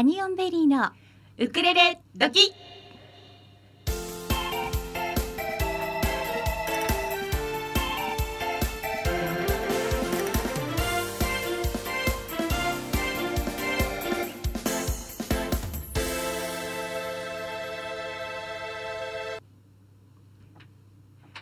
ハニオンベリーのウクレレドキ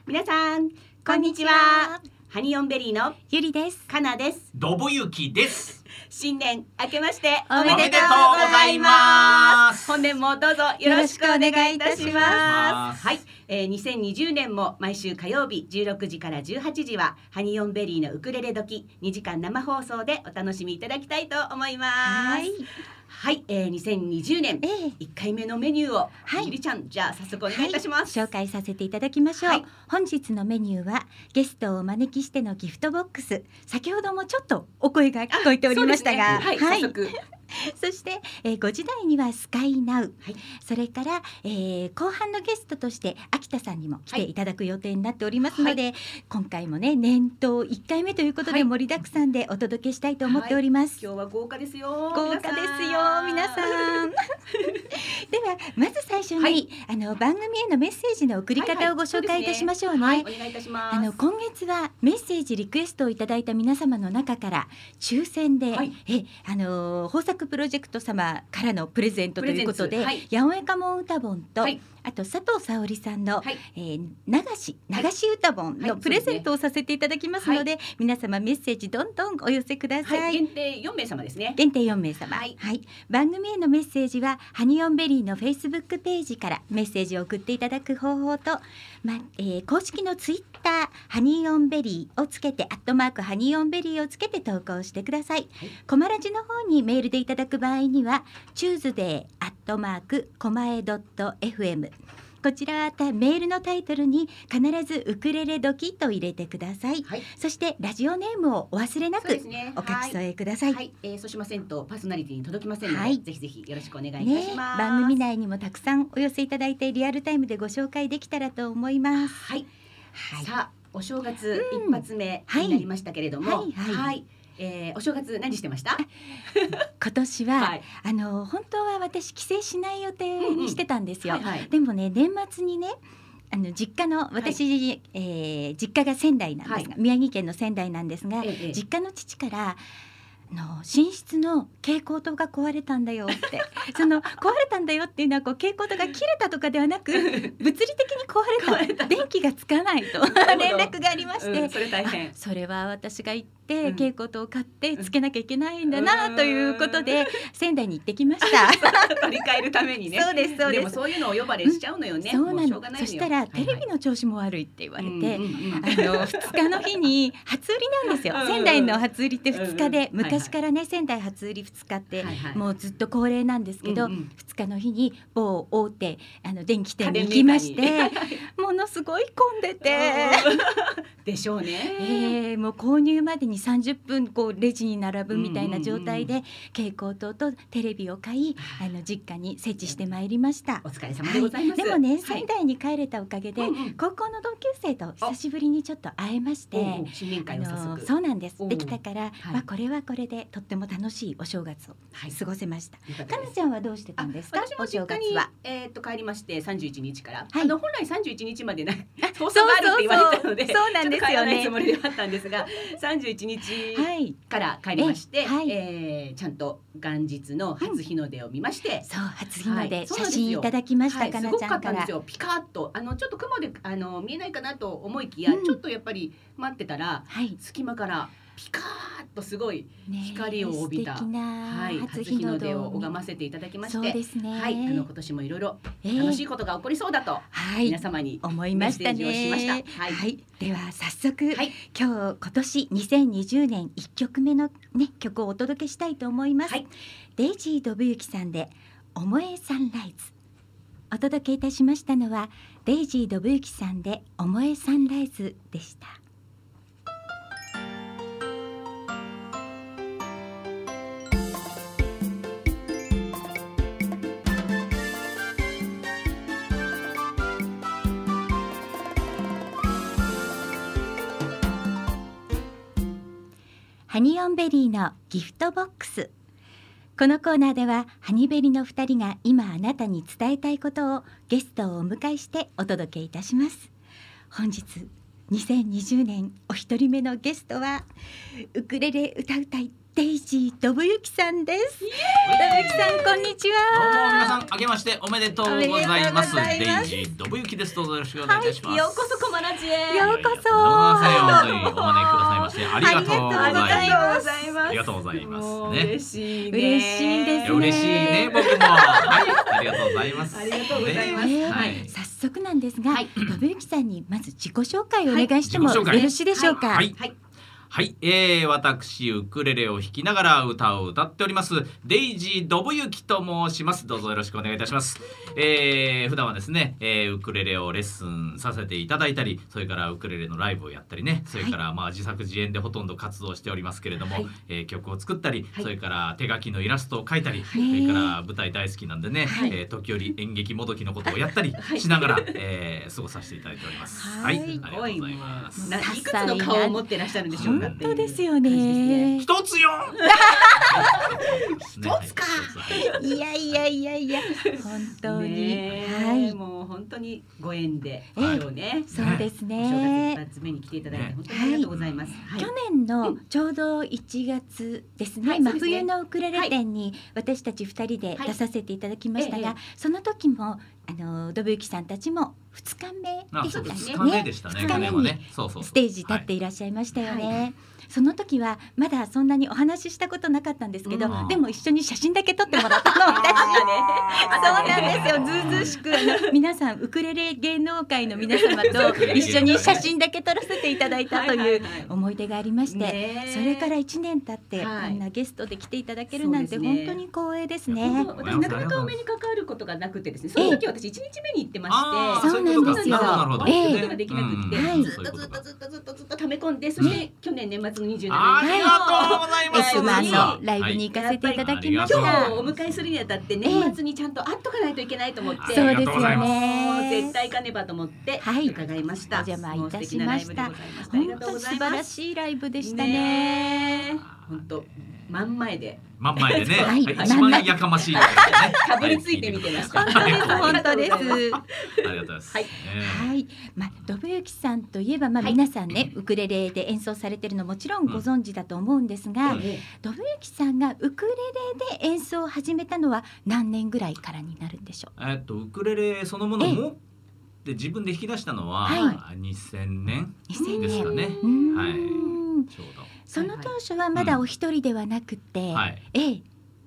皆さんこんにちは。ハニオンベリーのゆりです。かなです。のぶゆきです。新年明けましておめでとうございます。本年もどうぞよろしくお願いいたしま。す。はい、えー、2020年も毎週火曜日16時から18時はハニオンベリーのウクレレ時2時間生放送でお楽しみいただきたいと思います。はい。はい、えー、2020年ええ。1回目のメニューを、はい。ゆりちゃんじゃあ早速お願いいたします。紹介させていただきましょう、はい。本日のメニューはゲストをお招きしてのギフトボックス。先ほどもちょっとお声が聞こえておりましたが、そうですね。はい、早速 そして、えー、5時台にはスカイナウ、はい。それから、えー、後半のゲストとして秋田さんにも来てい。ただく予定になっておりますので、今回もね年頭1回目ということはい。で盛りだくさんでお届けしたいと思っております。今日は豪華ですよ。豪華ですよ皆さん。ではまず最初に、はい。あの番組へのメッセージの送り方をご紹介いたしましょうね。はい、お願いいたします。あの今月はメッセージリクエストをいただいた皆様の中から抽選で、はい。えあの豊作プロジェクト様からのプレゼントということで、はい。やおえかもん歌本と、はいあと佐藤沙織さんの、はい。えー流し流し歌本はいのプレゼントをさせていただきますので、皆様メッセージどんどんお寄せください。はい、限定4名様ですね。限定4名様、ははい。い番組へのメッセージはハニオンベリーのフェイスブックページからメッセージを送っていただく方法と、まえー公式のツイッターハニーオンベリーをつけてアットマークハニーオンベリーをつけて投稿してください、はい。コマラジの方にメールでいただく場合にはTuesday アットマークコマエドット FM こちらたメールのタイトルに必ずウクレレドキと入れてください。はい、そしてラジオネームをお忘れなく。お書き添えください、はい、えー、そうしませんとパーソナリティに届きませんので、はい。ぜひぜひよろしくお願いいたねします。番組内にもたくさんお寄せいただいてリアルタイムでご紹介できたらと思います。はい、はい、さあお正月うん。一発目になりましたけれども、はい。はいえーお正月何してました？今年は、はい。あの本当は私帰省しない予定にしてたんですよ。はいはい。でもね年末にねあの実家の私、えー実家が仙台なんですが、宮城県の仙台なんですが、ええ実家の父からあの寝室の蛍光灯が壊れたんだよって その壊れたんだよっていうのはこう蛍光灯が切れたとかではなく 物理的に壊れた。た。電気がつかないと。連絡がありまして、うんそれ大変。あ。それは私が行っ蛍光灯を買ってつけなきゃいけないんだうなん。ということで 仙台に行ってきました。取り替えるためにね。そうですそうです。もそういうのを呼ばれしちゃうのよね。そうなの。そしたら、テレビの調子も悪いって言われて、あの2日の日に初売りなんですよ。仙台の初売りって2日で、昔からね仙台初売り2日って、もうずっと恒例なんですけど、うんうん。2日の日に某大手あの電気店に行きまして ものすごい混んでて。うん。でしょうね。えー、もう購入までに30分こうレジに並ぶみたいな状態で蛍光灯とテレビを買いあの実家に設置してまいりました。お。疲れ様でございます。でもねはい。仙台に帰れたおかげで、うんうん。高校の同級生と久しぶりにちょっと会えまして。そうなんです。できたから、はい。まあ、これはこれでとっても楽しいお正月をはい。過ごせました。よかったです。かなちゃんはどうしてたんですか？私もお正実家に月は。えーっと帰りまして31日から、はい。あの本来31日までな 放送があるって言われたのでそうなんですよね。ちょっと帰らないつもりではあったんですが31日はい。から帰りまして、えはい。えーちゃんと元日の初日の出を見まして、そう初日のは出、い。そうなんですよ。写真いただきました、はい、かなすごかちゃんから。ったんですよ。ピカッと。あのちょっと雲であの見えないかなと思いきや、うん。ちょっとやっぱり待ってたらはい、隙間からピカーッとすごい、ね光を帯びたはい、初日の出を拝ませていただきましてですね。はい、あの今年もいろいろえー楽しいことが起こりそうだと、はい皆様に思いましたね。はいはい、では早速、はい今日今年2020年一曲目のね曲をお届けしたいと思います。はいデイジードブユキさんで思えサンライズ。お届けいたしましたのはデイジードブユキさんで思えサンライズでした。ハニオンベリーのギフトボックスこのコーナーではハニベリの2人が今あなたに伝えたいことをゲストをお迎えしてお届けいたします本日2020年お一人目のゲストはウクレレ歌うたいデイジー信之さんです信之さんこんにちどうも皆さん明けましておめでとうございます。デイジー信之です。どうぞよろしくお願いいたします。ようこそコマラジへ。ようこそどうお招きくださいましてありがとうございま。ますありがとうございますもうね嬉しいね。嬉しいですね嬉しいね僕も。はい、ありがとうございます。ありがとうございますはい。早速なんですが、はい信之さんにまず自己紹介をお願いしてもよろしいでしょうか、はいはい。はい、えー、私ウクレレを弾きながら歌を歌っております。デイジー信之と申します。どうぞよろしくお願いいたします。えー、普段はですね、えー、ウクレレをレッスンさせていただいたりそれからウクレレのライブをやったりねそれからまあ自作自演でほとんど活動しておりますけれども、はい。えー曲を作ったり、はい。それから手書きのイラストを描いたり、い。それから舞台大好きなんでね、はい。えー時折演劇もどきのことをやったりはい。しながら、えー過ごさせていただいております。はい。ありがとうございます。ない。くつの顔を持ってらっしゃるんでしょうか本当ですよね。一つよ。一つか。はい。いやいやいやいや。本当に、はい。もう本当にご縁でえ今日ね。そうですね。月一発目に来ていただいてね本当にありがとうございます。はい。去年のちょうど1月ですね、真冬のウクレレ展に私たち2人ではい。出させていただきましたが、ええ。その時もあの信之さんたちも2日目あ、でし。たね二日目でしたね。二日目に。ステージ立っていらっしゃいましたよね、はいその時はまだそんなにお話ししたことなかったんですけど、うん。でも一緒に写真だけ撮ってもらったの。私そうなんですよ。ずうずうしくあの皆さんウクレレ芸能界の皆様と一緒に写真だけ撮らせていただいたというはいはいはい。思い出がありまして、ねえ。それから1年経ってこはい。んなゲストで来ていただけるなんて本当に光栄ですね。本当私なかなかお目にかかることがなくてですね。その時私一日目に行ってまして。そうなんですよ。ええできなくて、ずっとずっとずっとずっとずっと溜め込んで、そして去年年末の27日ありがとうございます。S マンのライブはいに行かせていただきましそう今た。日お迎えするにあたって年末にちゃんと会っとかないといけないと思って、そうですよますもう絶ね。対かねばと思ってはい伺いました。お邪魔いたしました本当素晴ら。しいライブでしたねね。え本当真ん前で。真ん前でね。はい。はい。一番やかましい。かぶりついて見てました。本当です。はい。本当です。ありがとうございます。はい。えはい、まあ、信之さんといえば、まあ、はい。皆さんね、ウクレレで演奏されてるのもちろんご存知だと思うんですが、信之さんがウクレレで演奏を始めたのは何年ぐらいからになるんでしょう？えっとウクレレそのものええ。もって自分で弾き出したのはは2000年2000ですかね。はい。ちょうその当初はまだお一人ではなくて、ど。はい。ええ、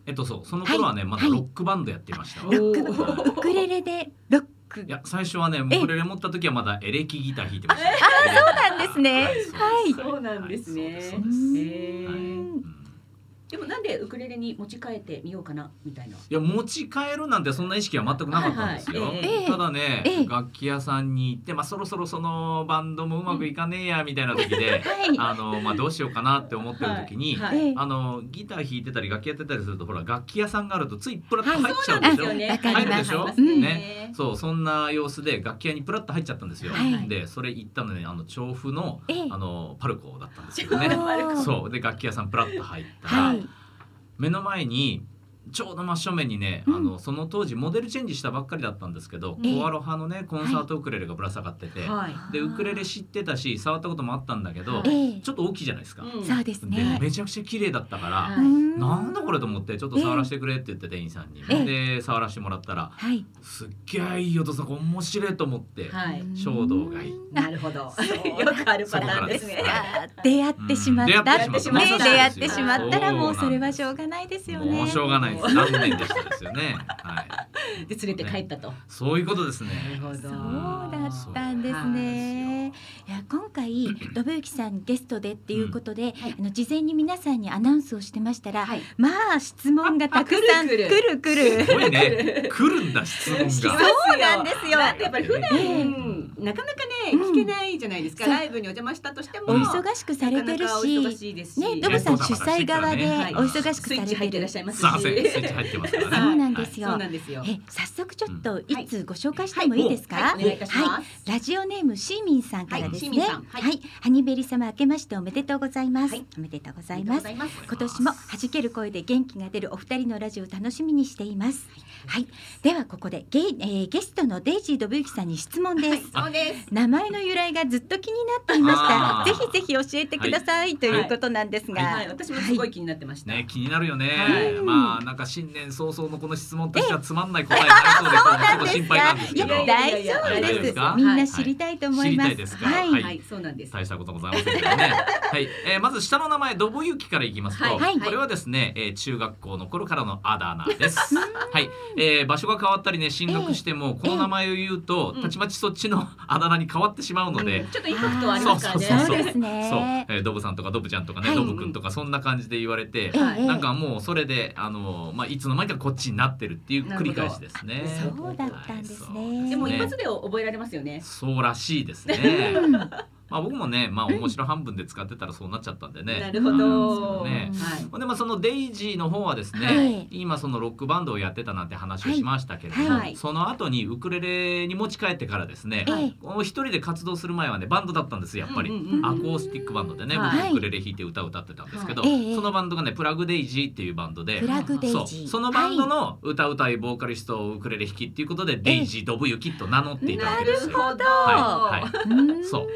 えっとそうその頃はねまだはいロックバンドやってました。はい。ロックはいウクレレでロック。いや最初はねウえ。えクレレ持った時はまだエレキギター弾いてました。あそうなんですね。はい。はい。そうなんですねでもなんでウクレレに持ち帰ってみようかなみたいな。いや持ち帰るなんてそんな意識は全くなかったんですよ。はいはい。ええ。ただね、ええ。楽器屋さんに行って、まあ、そろそろそのバンドもうまくいかねえやみたいな時で、はい。あのまあ、どうしようかなって思ってる時に、はい。ええあのギター弾いてたり楽器やってたりするとほら楽器屋さんがあるとついプラッと入っちゃうんでしょ。はいわかります入るでしょ？入ります。うん。ねそうそんな様子で楽器屋にプラッと入っちゃったんですよ。はい。でそれ行ったのねあの調布のええ。あのパルコだったんですけどね。そう。で楽器屋さんプラッと入ったら、はい目の前にちょうど真正面にね、うん。あのその当時モデルチェンジしたばっかりだったんですけど、ええコアロハのねコンサートウクレレがぶら下がってて、はい。でウクレレ知ってたし触ったこともあったんだけど、ちょっと大きいじゃないですか。うん。そうですでね。めちゃくちゃ綺麗だったから、はうーんなんだこれと思ってちょっと触らせてくれって言って店員さんに、えで触らせてもらったらはい。すっげえいい音さ面白いと思って、はい。衝動買い。なるほど。よくあるパターンですね。出会ってしまった、うん出会ってしまったね出会ってしまったらもうそれはしょうがないですよね。もうしょうがないです残念でしたですよね。はい、で連れて帰ったと。そういうことですなね。るほど。そうだったんですね。いや今回 信之さんゲストでっていうことで、はいあの事前に皆さんにアナウンスをしてましたら、はい。まあ質問がたくさんくるくるくる。すごいね。来るんだ質問そうが。なんですよだってやっぱり普段、えなかなかねうん聞けないじゃないですか。ライブにお邪魔したとしても。お忙しくされてるなかなかお忙し、しいですし。ね、ドブさん主催側ではいお忙しくされてる。っしスイッチ入ってますからね。そうなんですよそうなんですよ。え早速ちょっとはいいつご紹介してもいいですか、はい。ラジオネームシーミンささんからですはいね。はいはい、ハニベリ様明けましておめでとうございます。はいおめでとうござあいます。今年も弾ける声で元気が出るお二人のラジオを楽しみにしています。はい、ではここでゲ,、えーゲストのデイジー・ドブユキさんに質問です。そうです。名前の由来がずっと気になっていました。ぜひぜひ教えてください、ということなんですが、はい、私もすごい気になってました。ね気になるよね、はいまあなんか新年早々のこの質問としてはつまんない答えになりそうでこうちょっと心配なんですいやけど。大丈夫でですみんな知りたいと思います。はい。そうなんです。大したことございませんけどね。はい、えーまず下の名前ドボユキからいきますと、これはですね、えー中学校の頃からのあだ名です。はい、えー場所が変わったりね進学しても、この名前を言うと、うん。たちまちそっちのあだ名に変わってしまうので。うん。ちょっとインパクトはありますからね。そうですね。そう、えードブさんとかドブちゃんとかね、はい。ドブくんとかそんな感じで言われて、はいなんかもうそれであのまあいつの間にかこっちになってるっていう繰り返しですね。そうだったんですはいね。でもね一発で覚えられますよね。そうらしいですね。うんまあ僕もね、まあ面白半分で使ってたらそうなっちゃったんでね。なるほあど。ね。はい。でまあそのデイジーの方はですね、はい。今そのロックバンドをやってたなんて話をしましたけれども、はい。はい。その後にウクレレに持ち帰ってからですね、一人で活動する前はねバンドだったんですやっぱり、うんうんうんアコースティックバンドでね、はい。僕ウクレレ弾いて歌を歌ってたんですけど、そのバンドがねプラグデイジーっていうバンドでプラグデイそう。そのバンドの歌うたいボーカリストをウクレレ弾きっていうことで、デイジー・ドブユキと名乗っていたわなけですよ。るほど。はい。はい。うん。そう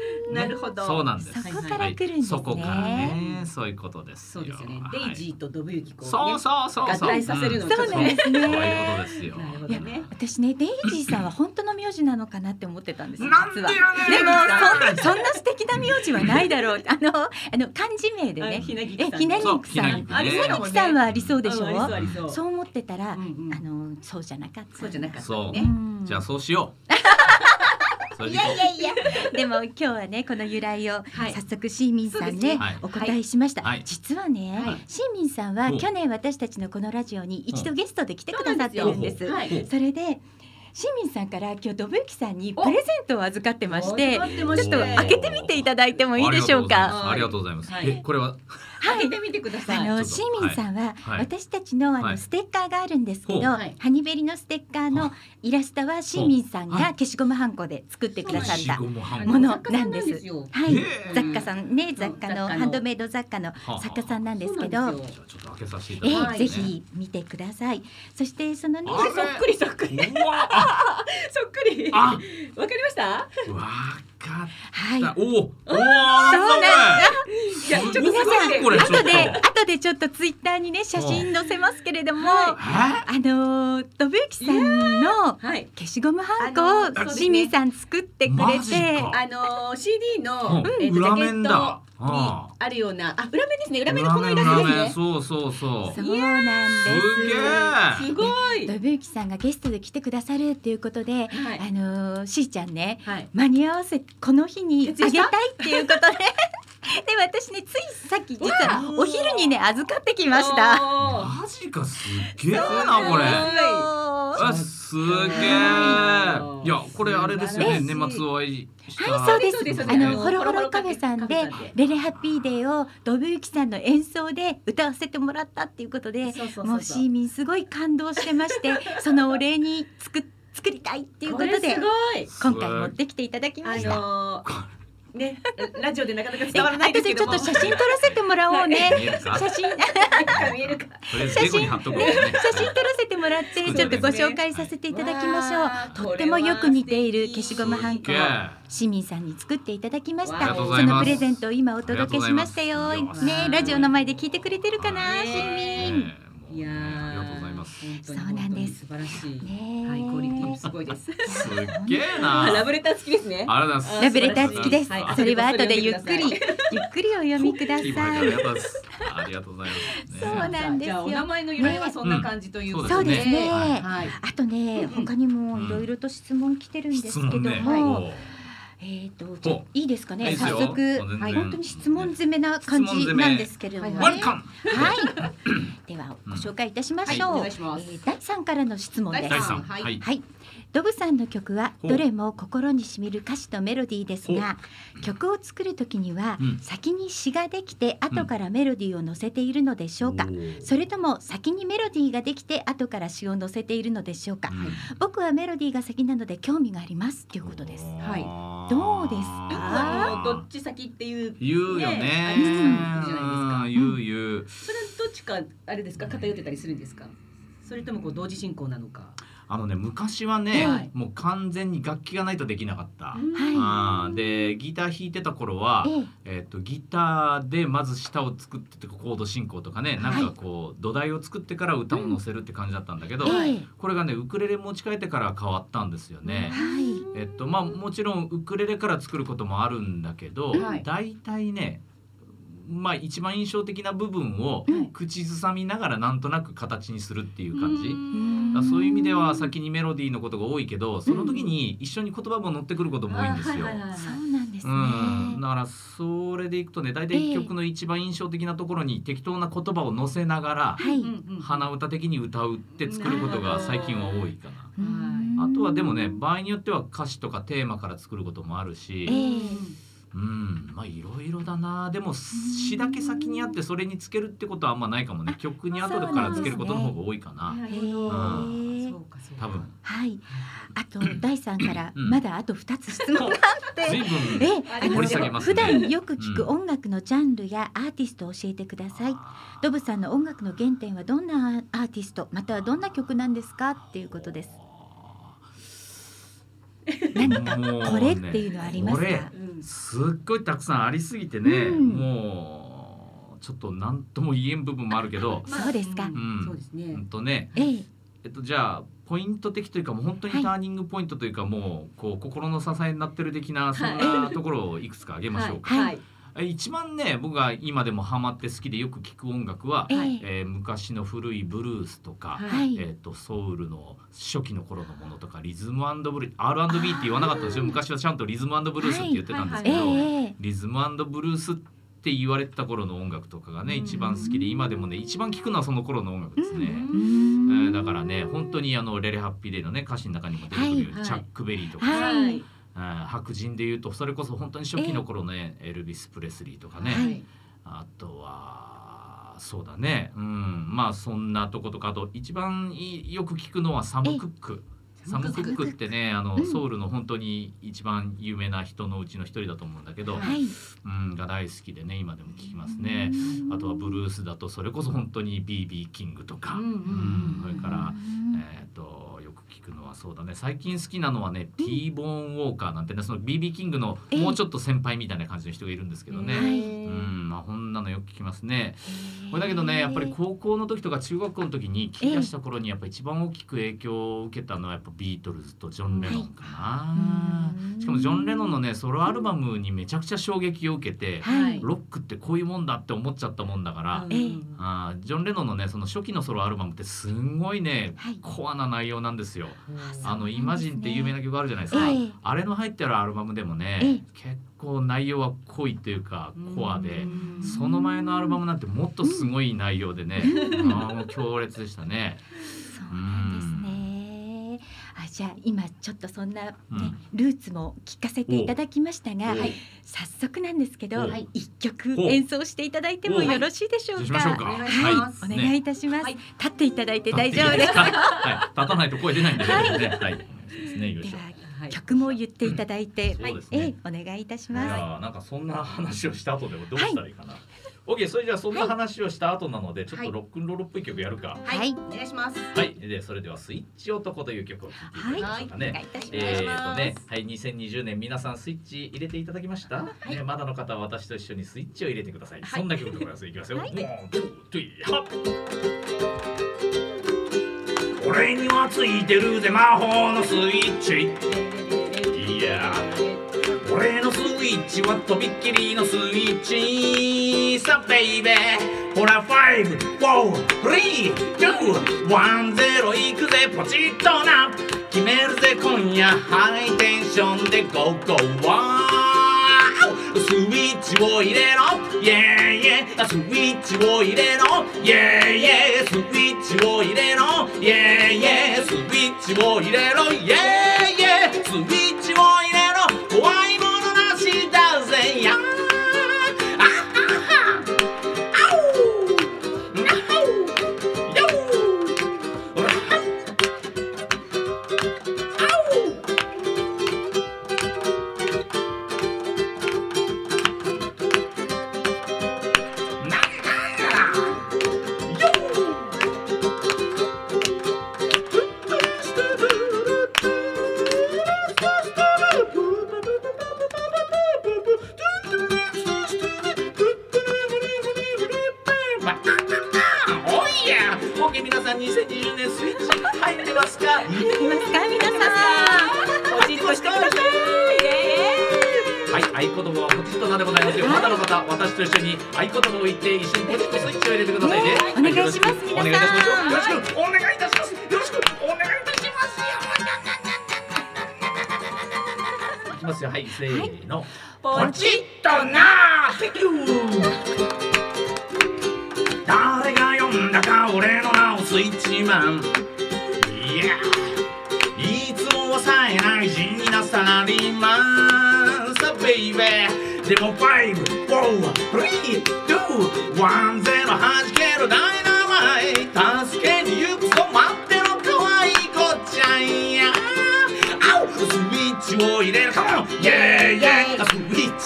なるほど。そうなんです。そこから来るんですね。そこからね、そういうことですよ。そうですよね。はい。デイジーとドブユキこうね。そうそうそうそう。合体させるのうんちょっとそうなんですね。そういうことですよ。なるほいやどね。私ねデイジーさんは本当の名字なのかなって思ってたんですよなんで実やねんはでもそんそんな素敵な名字はないだろう。あのあの漢字名であねひなぎきさん。えひなぎくさん。そうひなぎくさんはありそうでしょ？うそう。そう思ってたら、うんうんあのそうじゃなかった。そうじゃなかったそう。ね。うん。じゃあそうしよう。いやいやいや。でも今日はねこの由来をはい。早速シーミンさんねお答えしました、はい。実はね、はい。シーミンさんは去年私たちのこのラジオに一度ゲストで来てくださってるんです。そうなんですよはいそれでシーミンさんから今日ドブユキさんにプレゼントを預かってましてちょっと開けてみていただいてもいいでしょうか？ありがとうございます。はいえこれは？開けてみてください。あのちょっと。シーミンさんははい。私たちのあはい。のステッカーがあるんですけど、ハニベリのステッカーのイラストはシーミンさんが消しゴムはんこで作ってくださったものなんです。はい。雑貨さんね、雑貨のハンドメイド雑貨のあ作家さんなんですけど、ええ、だきます、ね。ぜひ見てください。そしてそのね、そっくりそっくり。そっくり。あ。わかりました？わかはい。った。おおおおそうなんだ。い。やちょっと皆さんこれちょっと後で後でちょっとツイッターにね写真載せますけれども、はあのードブユキさんのはい。消しゴムはんこあのーをシミさん作ってくれて、かあのー CD のうんえっとジ裏ャケットにああるようなあ裏面ですね裏面の裏このイラストですね。そうそうそう。そうなんすげです。え。すごい。ドブユキさんがゲストで来てくださるっていうことで、はいあのーしーちゃんねはい。間に合わせこの日にあげたいっていうことでで私ねついさっき実はお昼にね預かってきました。マジかすっげえなこれ。はあすげえ。いやこれあれですよねえ年末お会いした。いそうですそうですあのねホロホロカフェさんでレレハッピーデーをドブユキさんの演奏で歌わせてもらったっていうことでもうシーミンすごい感動してまして そのお礼に作作りたいっていうことでこれすごい。今回持ってきていただきまあした。ねラジオでなかなかえ伝わらないですけども。ちょっと写真撮らせてもらおうね。写真見えるか？とりあえずレゴに貼っとこうね。写真。撮らせてもらってちょっとご紹介させていただきましょう、とってもよく似ている消しゴムはんこをすげえ。市民さんに作っていただきました。そのプレゼントを今お届けしましたよ。ねラジオの前で聞いてくれてるかなね市民いやーありがとうございます。本当にそうなんです本当に素晴らしい。ねえはいクオリティもすごいです。すっげえ あな。ラブレター付きですね。ありがとうございます。ラブレター付きです、はいそれは後でゆっくりゆっくりお読みくださいありがとうございます。ありがとうございます。ねそうなんですお名前の由来はそんな感じということそうですねはい。あとねうん他にもいろいろと質問来てるんですけども、質問ねえっ、とじゃいいですかね？いい早速はい本当に質問攻めな感じなんですけれどもね質問ワルカム。はい。ではご紹介いたしましょう。はいお願いしますえー第三からの質問です。はい。はい。ドブさんの曲はどれも心にしみる歌詞とメロディーですが、曲を作るときにはうん。先に詩ができて後からメロディーを乗せているのでしょうか。おー。それとも先にメロディーができて後から詩を乗せているのでしょうか。僕はメロディーが先なので興味がありますということです。はい。あどうです？かどっち先っていう言うよね。言う言う。それどっちかあれですか？偏ってたりするんですか？それともこう同時進行なのか？あのね昔はね、はい。もう完全に楽器がないとできなかった、はい。あーでギター弾いてた頃は、ええ。えっとギターでまず下を作っててコード進行とかねなんかこう土台を作ってから歌を乗せるって感じだったんだけど、ええ。これがねウクレレ持ち帰ってから変わったんですよね。はい。えっとまあもちろんウクレレから作ることもあるんだけど、はいだい。たいねまあ一番印象的な部分をうん。口ずさみながらなんとなく形にするっていう感じ。うん。だからそういう意味では先にメロディーのことが多いけどその時に一緒に言葉も乗ってくることも多いんですよ。うなんですね。うん、だからそれでいくとね大体一曲の一番印象的なところに適当な言葉を乗せながらはい。うんうん鼻歌的に歌うって作ることが最近は多いかな。うん。あとはでもね場合によっては歌詞とかテーマから作ることもあるし、ええうん。まあいろいろだな。でも詩だけ先にあってそれにつけるってことはあんまないかもね。曲に後でからつけることの方が多いかな。なるほどへーそうかそうか多分。はい。あと第三からうん。まだあと二つ質問があって。随分ええあの掘り下げますね。普段よく聞く音楽のジャンルやアーティストを教えてください。ドブさんの音楽の原点はどんなアーティストまたはどんな曲なんですか？っていうことです何かもうねこれっていうのありますこれかうん。すっごいたくさんありすぎてね、うん。もうちょっと何とも言えん部分もあるけどまあそうですか。ん。うん。そうですね。うんとね。ええ。えっとじゃあポイント的というかもう本当にターニングポイントというか、もうこう心の支えになってる的なそんなところをいくつか挙げましょうか。はい。はい。え一番ね僕が今でもハマって好きでよく聞く音楽は、ええ。えー昔の古いブルースとか、はい。はい。えー、とソウルの初期の頃のものとかリズムブルー R&B って言わなかったですよ。昔はちゃんとリズムブルースって言ってたんですけえど、えリズムブルースって言われてた頃の音楽とかがねうん。一番好きで今でもね一番聞くのはその頃の音楽ですね。うえだからね本当にあの「レレハッピーデー」のね歌詞の中にも出てくる、はいチャック・ベリーとか、はいはい白人でいうとそれこそ本当に初期の頃ね、エルビス・プレスリーとかね、はい。あとはそうだね。うん。まあそんなとことかあと一番いよく聞くのはサム・クック。サム・クックってねあの、うん。ソウルの本当に一番有名な人のうちの一人だと思うんだけど、はい。うん、が大好きでね今でも聞きますね。あとはブルースだとそれこそ本当に BB キングとか、うんうんうんそれからうんえー、とよくのはそうだね。最近好きなのはね、T ボーン・ウォーカーなんてねその BB キングのええ。もうちょっと先輩みたいな感じの人がいるんですけどね、はい。うんまあこんなのよく聞きますね。これだけどねやっぱり高校の時とか中学校の時に聞き出した頃にやっぱ一番大きく影響を受けたのはやっぱビートルズとジョン・レノンかな、うん。しかもジョン・レノンのねソロアルバムにめちゃくちゃ衝撃を受けて、はい。ロックってこういうもんだって思っちゃったもんだから、ええ。あージョン・レノンのねその初期のソロアルバムってすんごいね、はい。コアな内容なんですよ。あの「イマジン」って有名な曲あるじゃないですか、ええあれの入ってるアルバムでもね、ええ。結構内容は濃いっていうかコアで、うんその前のアルバムなんてもっとすごい内容でね、あーもう強烈でしたね。そうなんですじゃあ今ちょっとそんなね、うんルーツも聞かせていただきましたが、おはい早速なんですけどお一曲お演奏していただいてもおよろしいでしょうか？お願いいいたします。はい立っていただいて大丈夫です。はい、立たないと声出ないんでね。はい、お願いしますね。よいしょ。でははい曲も言っていただいて、そうですえねえお願いいたしいます。やーなんかそんな話をした後でもどうしたらいいかな。オッケー、それじゃあそんな話をした後なので、ちょっとロックンロールっぽい曲やるか。はい。お願いします。はい、でそれではスイッチ男という曲を聴いていただきましょうかお願い。ね。いたします。えーとね、はい、2020年皆さんスイッチ入れていただきました、い。ね、まだの方は私と一緒にスイッチを入れてください、はい。そんな曲でございます。いきますよ、はい。ワンツースリーはっ俺にはついてるぜ魔法のスイッチ。いや俺のスイッチはとびっきりのスイッチさあベイベー。ほら54321いくぜポチッとな。決めるぜ今夜ハイテンションでゴーゴーワー。スイッチを入れろ。イェイイェイスイッチを入れろ。イェイイェイスイッチを入れろ。イェイイェイスイッチを入れろイェイイェイスイッチ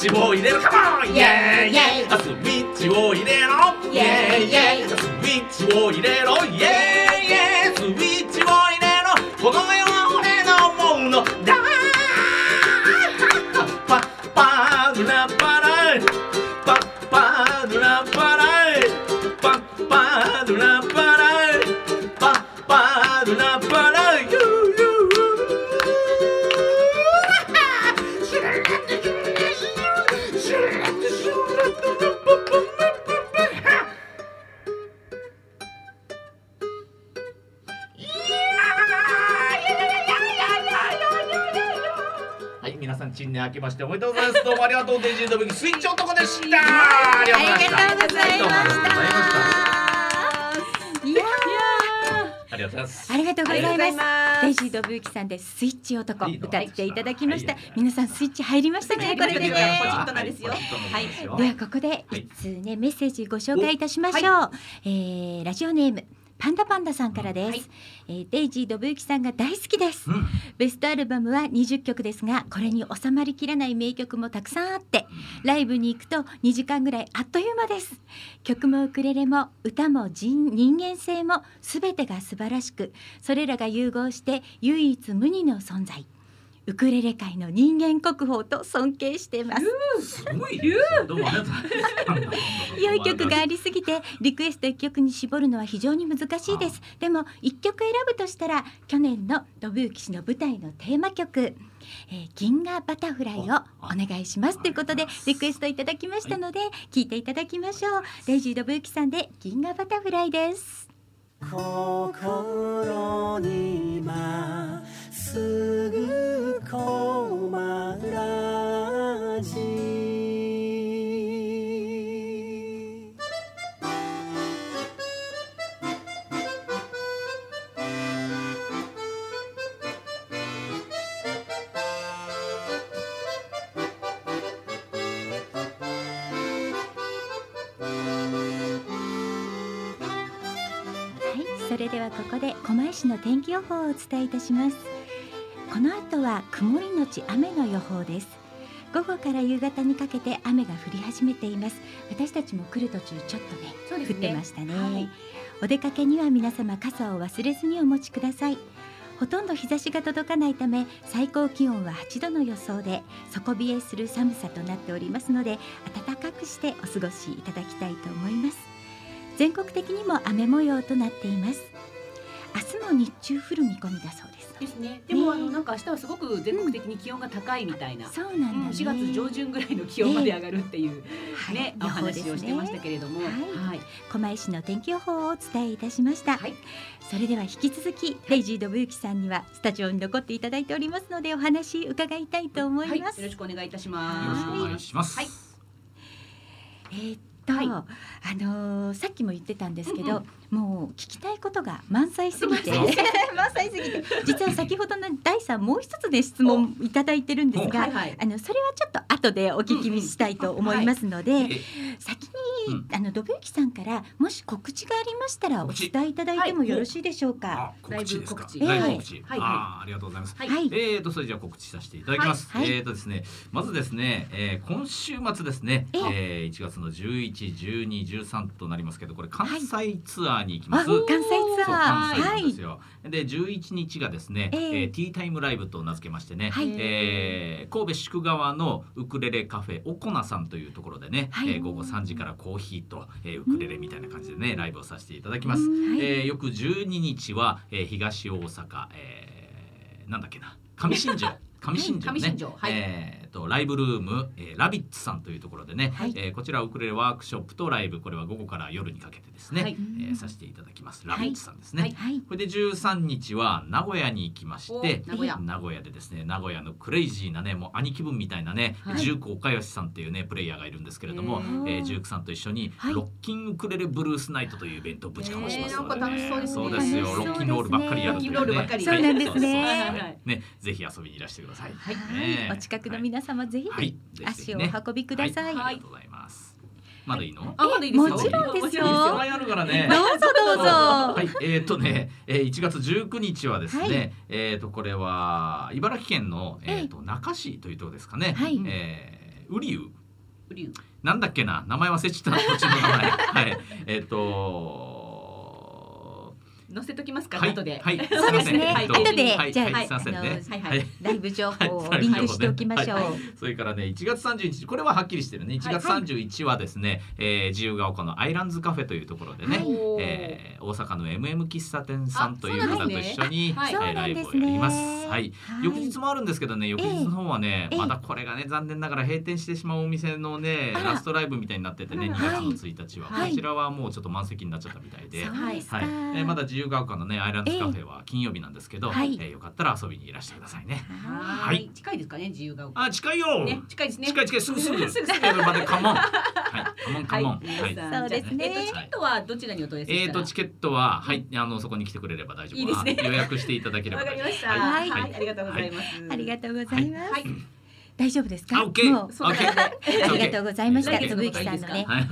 チを入れるかもイェーイイェーイスイッチを入れるかもイェーイイェーイスイッチを入れろイェーイイェーイスイッチを入れろイェーイイェーイましておめでとうございます。どうもありがとう。デイジードビキスイッチ男でした。ありがとうございました。ありがとうございましたどうもありがとうございました。いやありがとうございます。ーありがとうございまます。すデイジードブユキさんでスイッチ男。歌っていただきました。はい。皆さんスイッチ入りましたね。これでね。ポチッとなですよポチッとなではここではい一通ねメッセージご紹介いたしましょう、えーラジオネームパンダパンダさんからです、はい。えーデイジードブユキさんが大好きです。うん。ベストアルバムは20曲ですがこれに収まりきらない名曲もたくさんあってライブに行くと2時間ぐらいあっという間です。曲もウクレレも歌も人人間性も全てが素晴らしくそれらが融合して唯一無二の存在ウクレレ界の人間国宝と尊敬してます。すごいね。どうもありがとうございます。良い曲がありすぎてリクエスト1曲に絞るのは非常に難しいです。でも1曲選ぶとしたら去年のドブユキ氏の舞台のテーマ曲「えー銀河バタフライ」をお願いします。ということでリクエストいただきましたので聴い。ていただきましょう。デイジードブユキさんで「銀河バタフライ」です心にまっすぐ困らじ。で狛江市の天気予報をお伝えいたします。この後は曇りのち雨の予報です。午後から夕方にかけて雨が降り始めています。私たちも来る途中ちょっとねね。降ってましたね、はい。お出かけには皆様傘を忘れずにお持ちください。ほとんど日差しが届かないため最高気温は8度の予想で底冷えする寒さとなっておりますので暖かくしてお過ごしいただきたいと思います。全国的にも雨模様となっています明日も日中降る見込みだそうです。ですね。でも、ね。あのなんか明日はすごく全国的に気温が高いみたいな。そうなんだね、うん、4月上旬ぐらいの気温まで上がるっていうはい。ね、お話をしてましたけれども、はい。はい、狛江市の天気予報をお伝えいたしました、はい。それでは引き続きレイジー・ドブユキさんにはスタジオに残っていただいておりますのでお話伺いたいと思いはい、よます、ろしくお願いいたしよろます。しくお願いします。はい。えーっと、はい。あのーさっきも言ってたんですけど、うんもう聞きたいことが満載すぎて。満 満載すぎて。実は先ほどの第三もう一つで質問いただいてるんですが、はいはい。あのそれはちょっと後でお聞きしたいと思いますので、え先に、うん。あのドブユキさんからもし告知。がありましたらお伝えいただいてもよろしいでしょうか？あ、告知ですか？ライブ告知。はい。はい。あー、ありがとうございます。はい。はい、えーとそれじゃあ告知させていただきます。はい。はい。えーとですね、まずですね、えー今週末ですね、ええ。ー1月の11、12、13となりますけど、これ関西ツアーに行きます。あ関西ツだそう関西ですよ。で11日がですね、ええ。えーティータイムライブと名付けましてね、はい。えー神戸宿川のウクレレカフェおこなさんというところでね、はい。えー午後3時からコーヒーと、えーウクレレみたいな感じでねライブをさせていただきます。うん。はい。えー翌12日は、えー東大阪、えーなんだっけな上新庄上新庄ね、上新庄 はい。えーとライブルーム、えーラビッツさんというところでね、はい。えーこちらウクレレワークショップとライブこれは午後から夜にかけてですね、はい。えーさせていただきます。ラビッツさんですね。はい。はい。これで13日は名古屋に行きましてお名古屋。でですね名古屋のクレイジーなねもう兄貴分みたいなね、はい。ジューク岡義さんっていうねプレイヤーがいるんですけれどもえー。ジュークさんと一緒に、はい。ロッキンウクレレブルースナイトというイベントをぶちかましますので、ね。そうですよ。楽しそうですね。ロッキンロールばっかりやるというね。そうなんですね。ねぜひ遊びにいらしてください。はい。ね。お近くの皆様ぜひ足をお運びください。はいありがとうございます。まだいいの？あまだいいですよもちろんですよいっぱいあるからね。どうぞどうぞ。はい、えっ、とね、えー、1月19日はですね、はいえっ、とこれは茨城県のえっ、ええと中市というところですかね。はいえー、ウリュウブリューなんだっけな？名前忘れちゃった土地の名前。はい、えっ、と。載せときますか、はい、後で。はい、そうですね。はい後で。はい、じゃあはい、ライブ情報をはいリンクしておきましょう。はいそれからね1月31日これははっきりしてるね。1月31日はですね、えー自由が丘のアイランズカフェというところでね、はい。えー大阪の MM 喫茶店さんという方と一緒に、はい。そうえーライブを。やります。はい。はい。翌日もあるんですけどね翌日の方はね、ええ。まだこれがね残念ながら閉店してしまうお店のねラストライブみたいになっててね2はい月の1日は、はい。こちらはもうちょっと満席になっちゃったみたいで。はい、えーまだ自由が丘のねアイランズカフェは金曜日なんですけど、はいえーよかったら遊びにいらしてくださいね。ははいい。近いですかね、自由が丘。あ近いよ。ね、近いですね。近い近い すぐすぐ。すぐすぐエブリバデカモン。はい、カモンカモン。はい、そうですねえっと、チケットはどちらにお問い合わせえーとチケットははいあのそこに来てくれれば大丈夫。いいですねあ予約していただければわかりました。ははいい、はいありがとうございます。ありがとうございます。はい、大丈夫ですか？もう。ありがとうございました。つぶゆきさんのね。はい。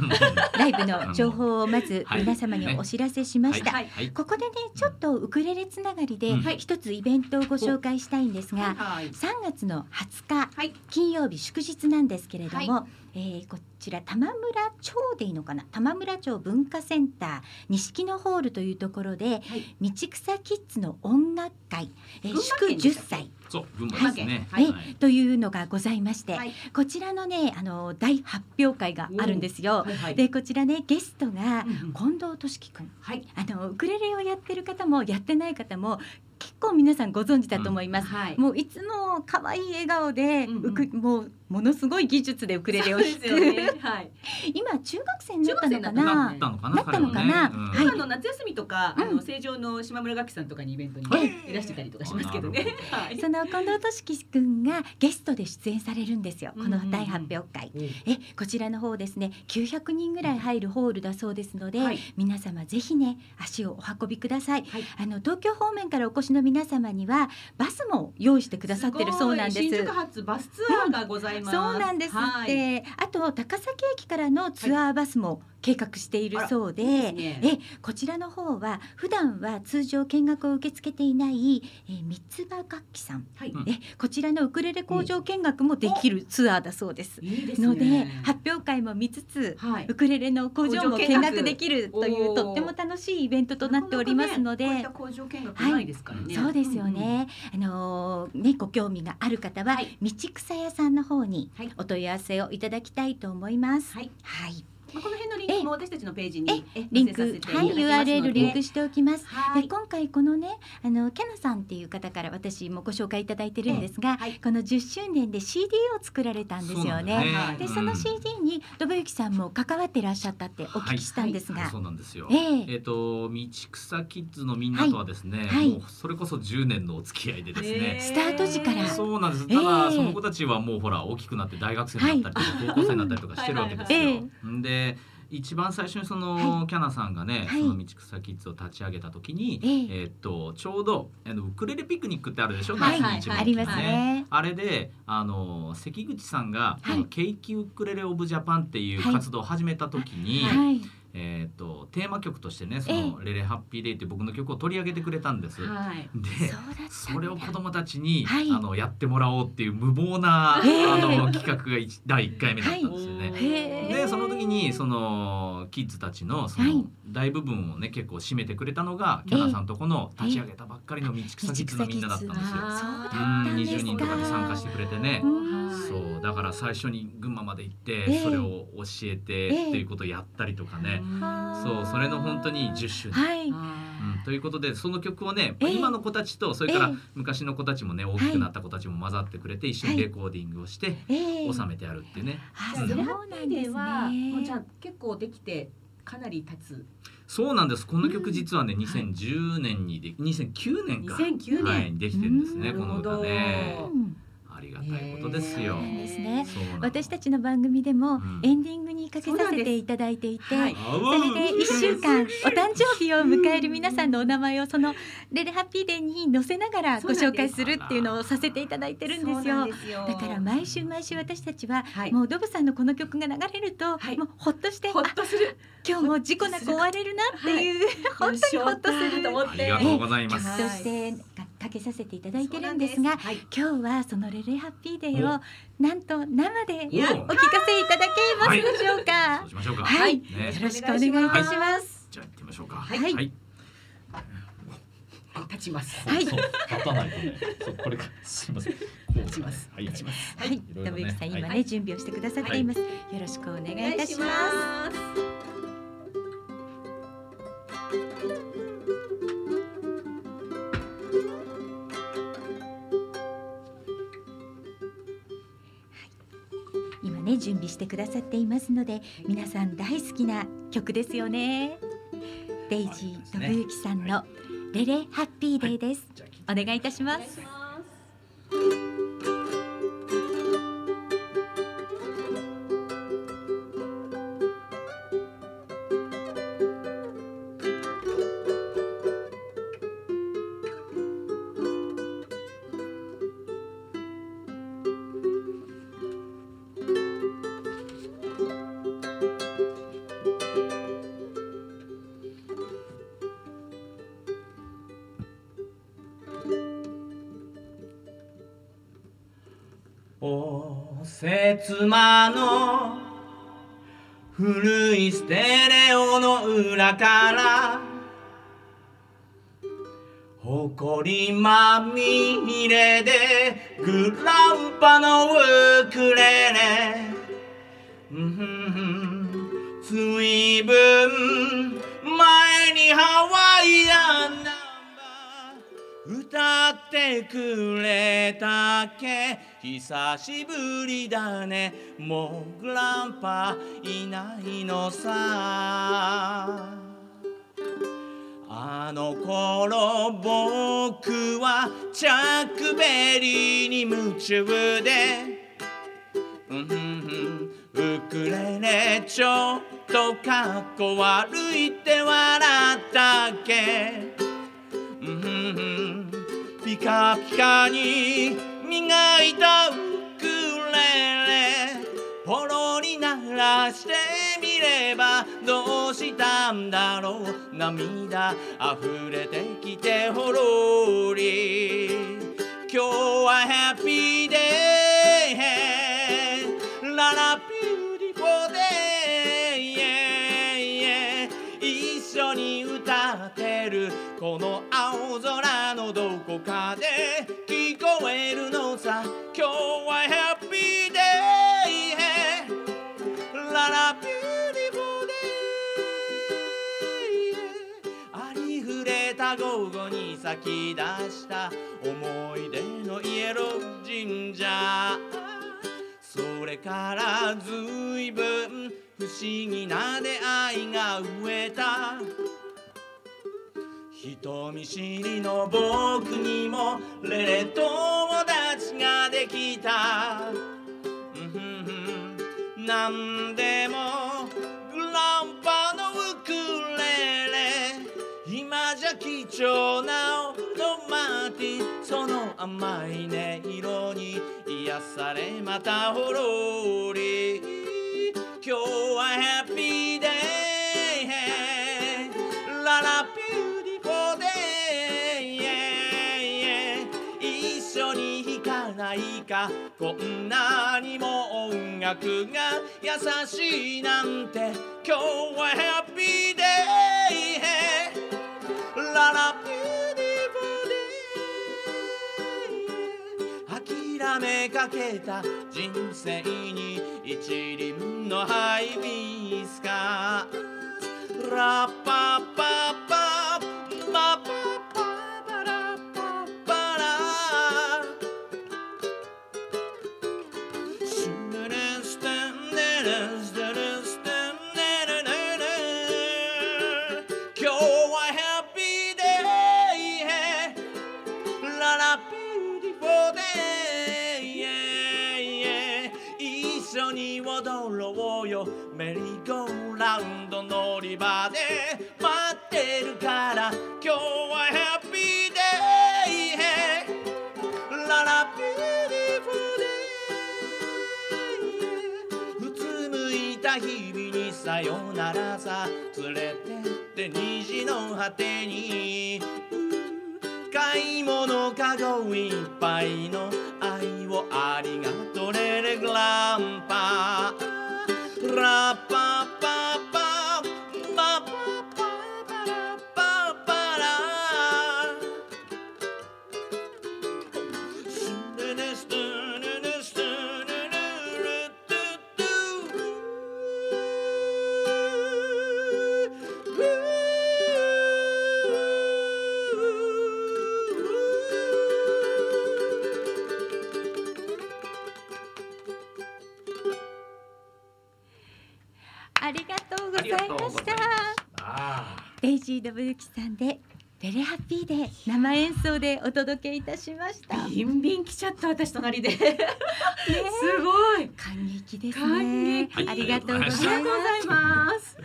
ライブの情報をまずはい。皆様にお知らせしました。ここでねちょっとウクレレつながりでうん。一つイベントをご紹介したいんですが、はい。3月の20日はい。金曜日祝日なんですけれども、はえーこちら玉村町でいいのかな？玉村町文化センター錦のホールというところではい。道草キッズの音楽会、えー祝10県でしたっけ？歳、そう群馬ですね。はいえというのがございまして、はい。こちらのねあの大発表会があるんですよ。はい。はい。でこちらねゲストがうんうん近藤俊樹くんはい。あのウクレレをやってる方もやってない方も結構皆さんご存知だと思います。はい。もういつも可愛い笑顔で、うんうんウクもうものすごい技術でウクレレを弾く、そうですよね。はい。今中学生になったのかな。なったのかな。なったのかな。ね。はい。今の夏休みとか、あうん。の成城の島村楽器さんとかにイベントにはい。いらしてたりとかしますけどね。はい。その近藤俊樹くんがゲストで出演されるんですよ。こうん。うんうんの大発表会。うん。えこちらの方ですね900人ぐらい入るホールだそうですので、はい。皆様ぜひね足をお運びください。はい。あの東京方面からお越しの皆様にはバスも用意してくださってるそうなんです。新宿発バスツアーがございます。そうなんですって、はいあと高崎駅からのツアーバスも計画しているそうで,、あらいねえこちらの方は普段は通常見学を受け付けていない、えー、三つ葉楽器さんはい。うんえこちらのウクレレ工場見学もできるツアーだそうです。いいですね。ので発表会も見つつはいウ。クレレの工場も見学できるというとっても楽しいイベントとなっておりますので。なかなかね工場見学ないですからね。そうですよね。あのーねご興味がある方は、はい道草屋さんの方にはいお問い合わせをいただきたいと思います。はい。はい、まあこの辺のリンクも私たちのページにえリンクはい URL リンクしておきます。はい。で今回このねあのキャナさんっていう方から私もご紹介いただいてるんですが、はい。この10周年で CD を作られたんですよね。はい。でその CD に信行さんも関わってらっしゃったってお聞きしたんですが、はい。そうなんですよ。ええ。えっ、と道草キッズのみんなとはですね、はい。もうそれこそ10年のお付き合いでですね。スタート時から。そうなんです。ええ。ただ、その子たちはもうほら大きくなって大学生になったりとか、高校生になったりとかしてるわけですよ。はいはいんで一番最初にその、はキャナさんがね、はい。その道草キッズを立ち上げた時に、ええ。えっとちょうどあのウクレレピクニックってあるでしょ？はい。夏に一番ありますね。あれであの関口さんが、はい。ケイキウクレレオブジャパンっていうはい。活動を始めた時に、はい、えー、とテーマ曲としてねそえの「レレハッピーデイ」って僕の曲を取り上げてくれたんです。はい。でそれを子どもたちに、はい。あのやってもらおうっていう無謀な、へーあの企画が一第一回目だったんですよね。へーでその時にそのキッズたちのそのはい。大部分をね結構占めてくれたのがキャナさんとこの立ち上げたばっかりの道草キッズのみんなだったんですよ。そうんんですか。20人とかで参加してくれてね。うん。そう。だから最初に群馬まで行って、ええ。それを教えてええっていうことをやったりとかね、はあそうそれの本当に10周年、はい。うん、ということでその曲をね、ええ。今の子たちとそれからええ。昔の子たちもね大きくなった子たちも混ざってくれて一緒にレコーディングをしてええ。収めてあるっていうね、あうん。そうなんですはもうじゃ結構できてかなり経つ。そうなんです。この曲実はね2010年にで2009年か。2009年。はい、できてるんですねうんこの歌ね。うんがたいことですよ、ですね。私たちの番組でもん。エンディングにかけさせていただいていて、はい。それで1週間お誕生日を迎える皆さんのお名前をそのレレハッピーデーに載せながらご紹介するっていうのをさせていただいてるんですよ。すよ。だから毎週毎週私たちは、はい。もうドブさんのこの曲が流れると、はい。もうほっとしてほっあとする。今日も事故なく終われるなっていう、本当にほっとすると思って。ありがとうございます、はい。としてかかけさせていただいてるんですがはい。今日はそのレレハッピーデーをなんと生でお聞かせいおただけますでしょうか。そう。しましょうか。はい、ね。よろしくお願いいたします。じゃあ行ってみましょうか。はい。はい。立ちます。はい。そう。立たないとね。そうこれかすみません。立ちます。はいはい。立ちます。はい、信之さん、今ね、はい。準備をしてくださっています。よろしくお願いいたします。す。今ね、準備してくださっていますので、皆さん大好きな曲ですよね。デイジー信之さんのレレハッピーデーです。お願いいたします。せつまの古いステレオの裏からほこりまみれでグランパのウクレレ。うんふん前にハワイアンナンバー歌ってくれたけ久しぶりだね。もうグランパいないのさ。あの頃僕はチャックベリーに夢中で。うんふんふんウクレレちょっとかっこ悪いって笑ったっけ。うんふんふんピカピカに磨いたウクレレポロに鳴らしてみればどうしたんだろう。涙溢れてきてほろり。今日は happy day ララ beautiful day一緒に歌ってるこの青空のどこかで午後に咲き出した。思い出のイエロー神社。それからずいぶん不思議な出会いが増えた。人見知りの僕にもレレ友達ができた。うんふんふん。なんでもゃ貴重なオノマティその甘い音色に癒されまたほろり。今日は happy day ララ beautiful day ないかこんなにも音楽が優しいなんて今日は happy day ララ beautifulデイ諦めかけた人生に一輪のハイビスカ。ラッパッパッパ。さよならさ連れてって虹の果てに。買い物かごいっぱいの愛をありがとうレレグランパ。ラッパッパ。あデイジー・ドブユキさんでレレハッピーで生演奏でお届けいたしましたビンビン来ちゃった私隣で。すねごい。感激です感ね激ありがとうございありがとうございまます。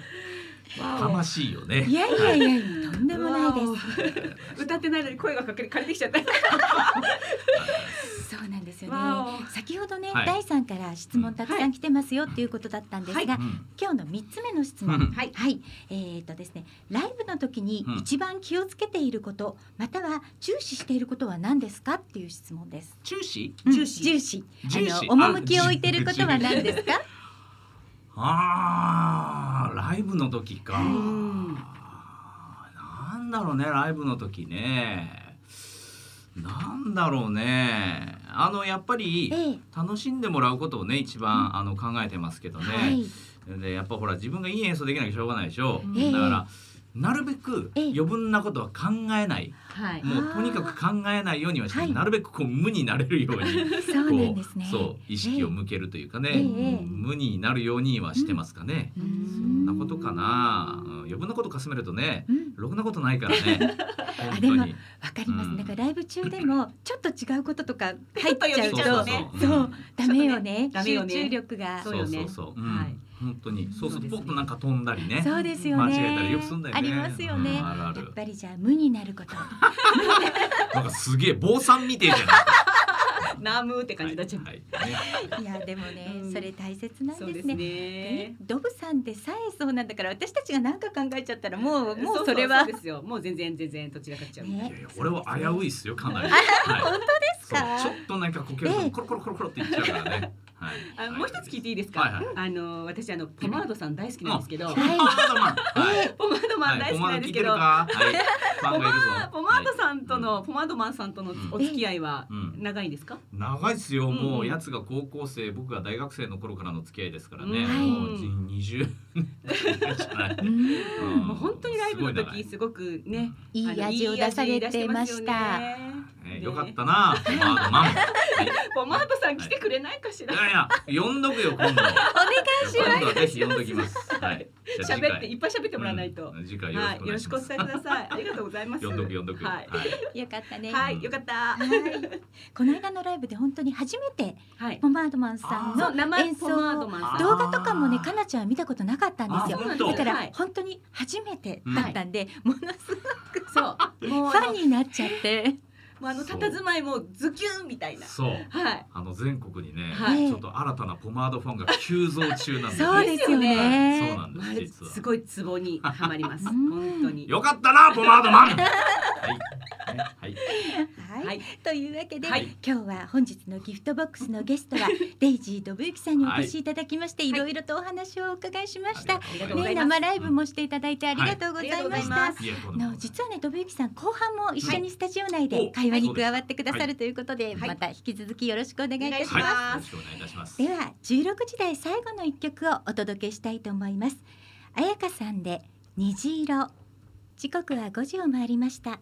あ魂よねすいやいやいやとんでもないですす。歌ってないのに声がかかり借りてきちゃった。ですよわね先ほどね、はい。第三から質問たくさん来てますよっていうことだったんですが、うん。今日の三つ目の質問、うん。はい。はい、えー、とですねライブの時にうん。一番気をつけていること、または重視していることは何ですかっていう質問です。中止うん。重視。重視。重視。あの趣を置いていることは何ですか？あーライブの時か、うん。なんだろうねライブの時ね。なんだろうねあのやっぱりええ。楽しんでもらうことをね一番、あの考えてますけどね、はい、でやっぱほら自分がいい演奏できなきゃしょうがないでしょ、ええ。だからなるべくええ。余分なことは考えない、はい。もうとにかく考えないようにはして、はい。なるべくこう無になれるようにそうなんですね。そう意識を向けるというかね、ええ。無になるようにはしてますかね、うそん。んなことかな、うん余分なことかすめるとねうん、ろくなことないからね。本でもわかります。うん。だからライブ中でも ちょっと違うこととか入っちゃうとそうダメよね。ダメよね。集中力が。そうよねそう。そうはい本当にそうするとポッとなんか飛んだりねそうですよね。間違えたりよくすんだよねありますよね。うんあるあるやっぱりじゃあ無になること。なんかすげえ坊さんみてえじゃないナム って感じになっちゃう。はいはいねいやでもね、うんそれ大切なんそうですすでね。ね。ドブさんでさえそうなんだから私たちが何か考えちゃったらもうもそうそれはそうですよ。もう全然全然どちらかっちゃう。ねいやいや俺は危ういっすよかなり、本当ですか？ちょっとなんかこけるええとコロコロコロコロっていっちゃうからねはいあもう一つ聞いていいですか？はいはい。あの私あのポマードさん大好きなんですけど、ポマードマン はい。ポマードマン大好きなんですけど、はい、ポマード さんとの、ポマードマンさんとのお付き合いはうん。長いですか？長いっすよ、うんもうやつが高校生僕が大学生の頃からの付き合いですからね、うんもう20年じゃない、うん。うん。もう本当にライブの時すごくね、いい味を出されてました。よかったなポマードマン、は いポマードさん来てくれないかしら。い。やいや呼んどくよ今度。お願いします。今度はぜひ呼んどきます。はい。喋っていっぱい喋ってもらわないと。うん次回よろしくはい、よろしくお伝えください。ありがとうございます。呼んどく呼んどく。はい、よかったね。はい、よかった。はい。この間のライブで本当に初めてはい。ポマードマンさんの演奏。動画とかもねかなちゃんは見たことなかったんですよ。だからはい本当に初めてだったんで、ものすごくそう、ファンになっちゃってもうあの佇まいもズキュンみたいな。そう。はい。あの全国にね、はい。ちょっと新たなポマードファンが急増中なんで、そうですよですねそうなんでます実は。すごいツボにはまります。うん。本当に。よかったなポマードマン。はいはい。はい、はい。というわけで、はい。今日は本日のギフトボックスのゲストは デイジー信之さんにお越しいただきまして、い、ろいろとお話をお伺いしました。ね、生ライブもしていただいてありがとうございました。の実はね、信之さん後半も一緒にスタジオ内はい。で会話に加わってくださはいるということで、はい。また引き続きよろしくお願いいたします。はい。よろしくお願いいたします。では16時台最後の一曲をお届けしたいと思います。彩香さんで虹色。時刻は5時を回りました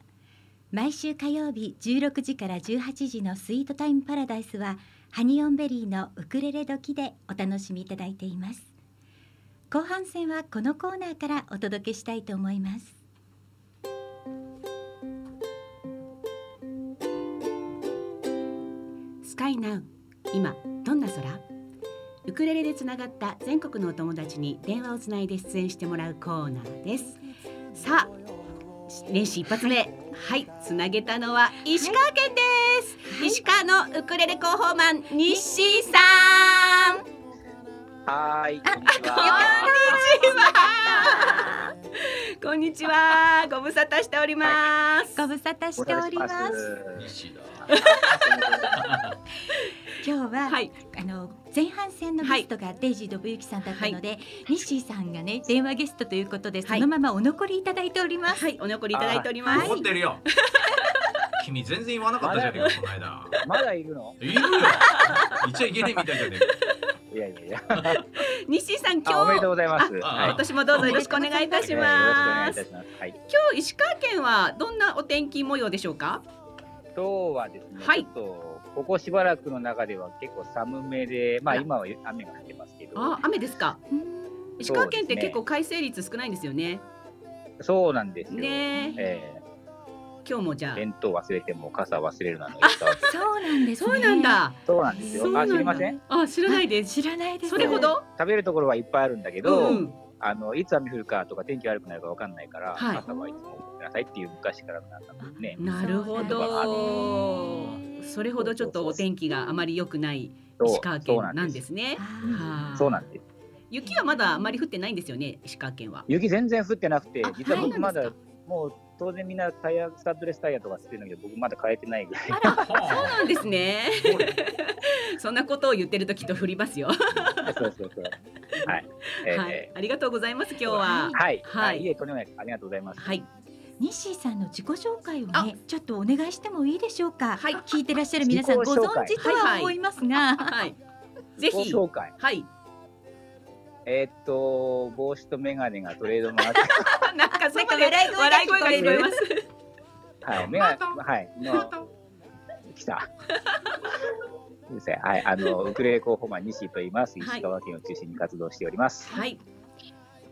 毎週火曜日16時から18時のスイートタイムパラダイスはハニオンベリーのウクレレ時でお楽しみいただいています。後半戦はこのコーナーからお届けしたいと思います。スカイナウ今どんな空？ウクレレでつながった全国のお友達に電話をつないで出演してもらうコーナーです。さあ年始一発目。はい。つなげたのは石川県です、石川のウクレレ広報マン日誌さん。はーい。こんにちこんは。にちは。こんにちは。ご無沙汰しております、ご無沙汰しております。西田。今日は、はい。あの前半戦のゲストがデイジー・ドブユキさんだったので、ニッシーさんがね電話ゲストということでそのままお残りいただいております。はいお残りいただいております、怒ってるよ。君全然言わなかったじゃねえかこの間。まだいるの？いるよ。言っちゃいけないみたいじゃねいやいやいや。西さん今日あおめでとうございます。あはい。今年もどうぞよろしくお願いいたしよろしくお願ますいいたします。はい。今日石川県はどんなお天気模様でしょうか？今日はですね、はいちょっとここしばらくの中では結構寒めで、まあ今は雨が降ってますけど、あ雨ですか。うん。石川県って結構快晴率少ないんですよね。そうなんですよ。ねえ。今日もじゃー、弁当忘れても傘忘れるなのそうなんですそうなん。だ。そうなんですよ。あ知りません？あ知らないです。知らないです。それほど？食べるところはいっぱいあるんだけうど、んうんあのいつ雨降るかとか天気悪くなるかわかんないから、はい。傘はいつも持ってくださいっていう昔からのなんかね。なるほど。それほどちょっとお天気があまり良くない石川県なんですね。そうなんです。雪はまだあまり降ってないんですよね石川県は。雪全然降ってなくてあ、実ははい僕まだ、もう当然みんなタイヤ、スタッドレスタイヤとかつってるんだけど、僕まだ変えてないぐらい。そうなんですね そんなことを言ってるときっと降りますよそうそうそう。はい。えーはいありがとうございます今日ははい。はいはい。いえ、とんでもないです。ありがとうございます。はいニッシーさんの自己紹介をあねちょっとお願いしてもいいでしょうか？はい聞いてらっしゃる皆さんご存知とは思いますが。はい ぜごひ紹介。はいえーっと、帽子とメガネがトレードマーク。なんかそこで笑い声が聞こえます。はい。メガネ、はい。の、来た。はい。あの、ウクレレ候補マン西と言います。はい石川県を中心に活動しております。はい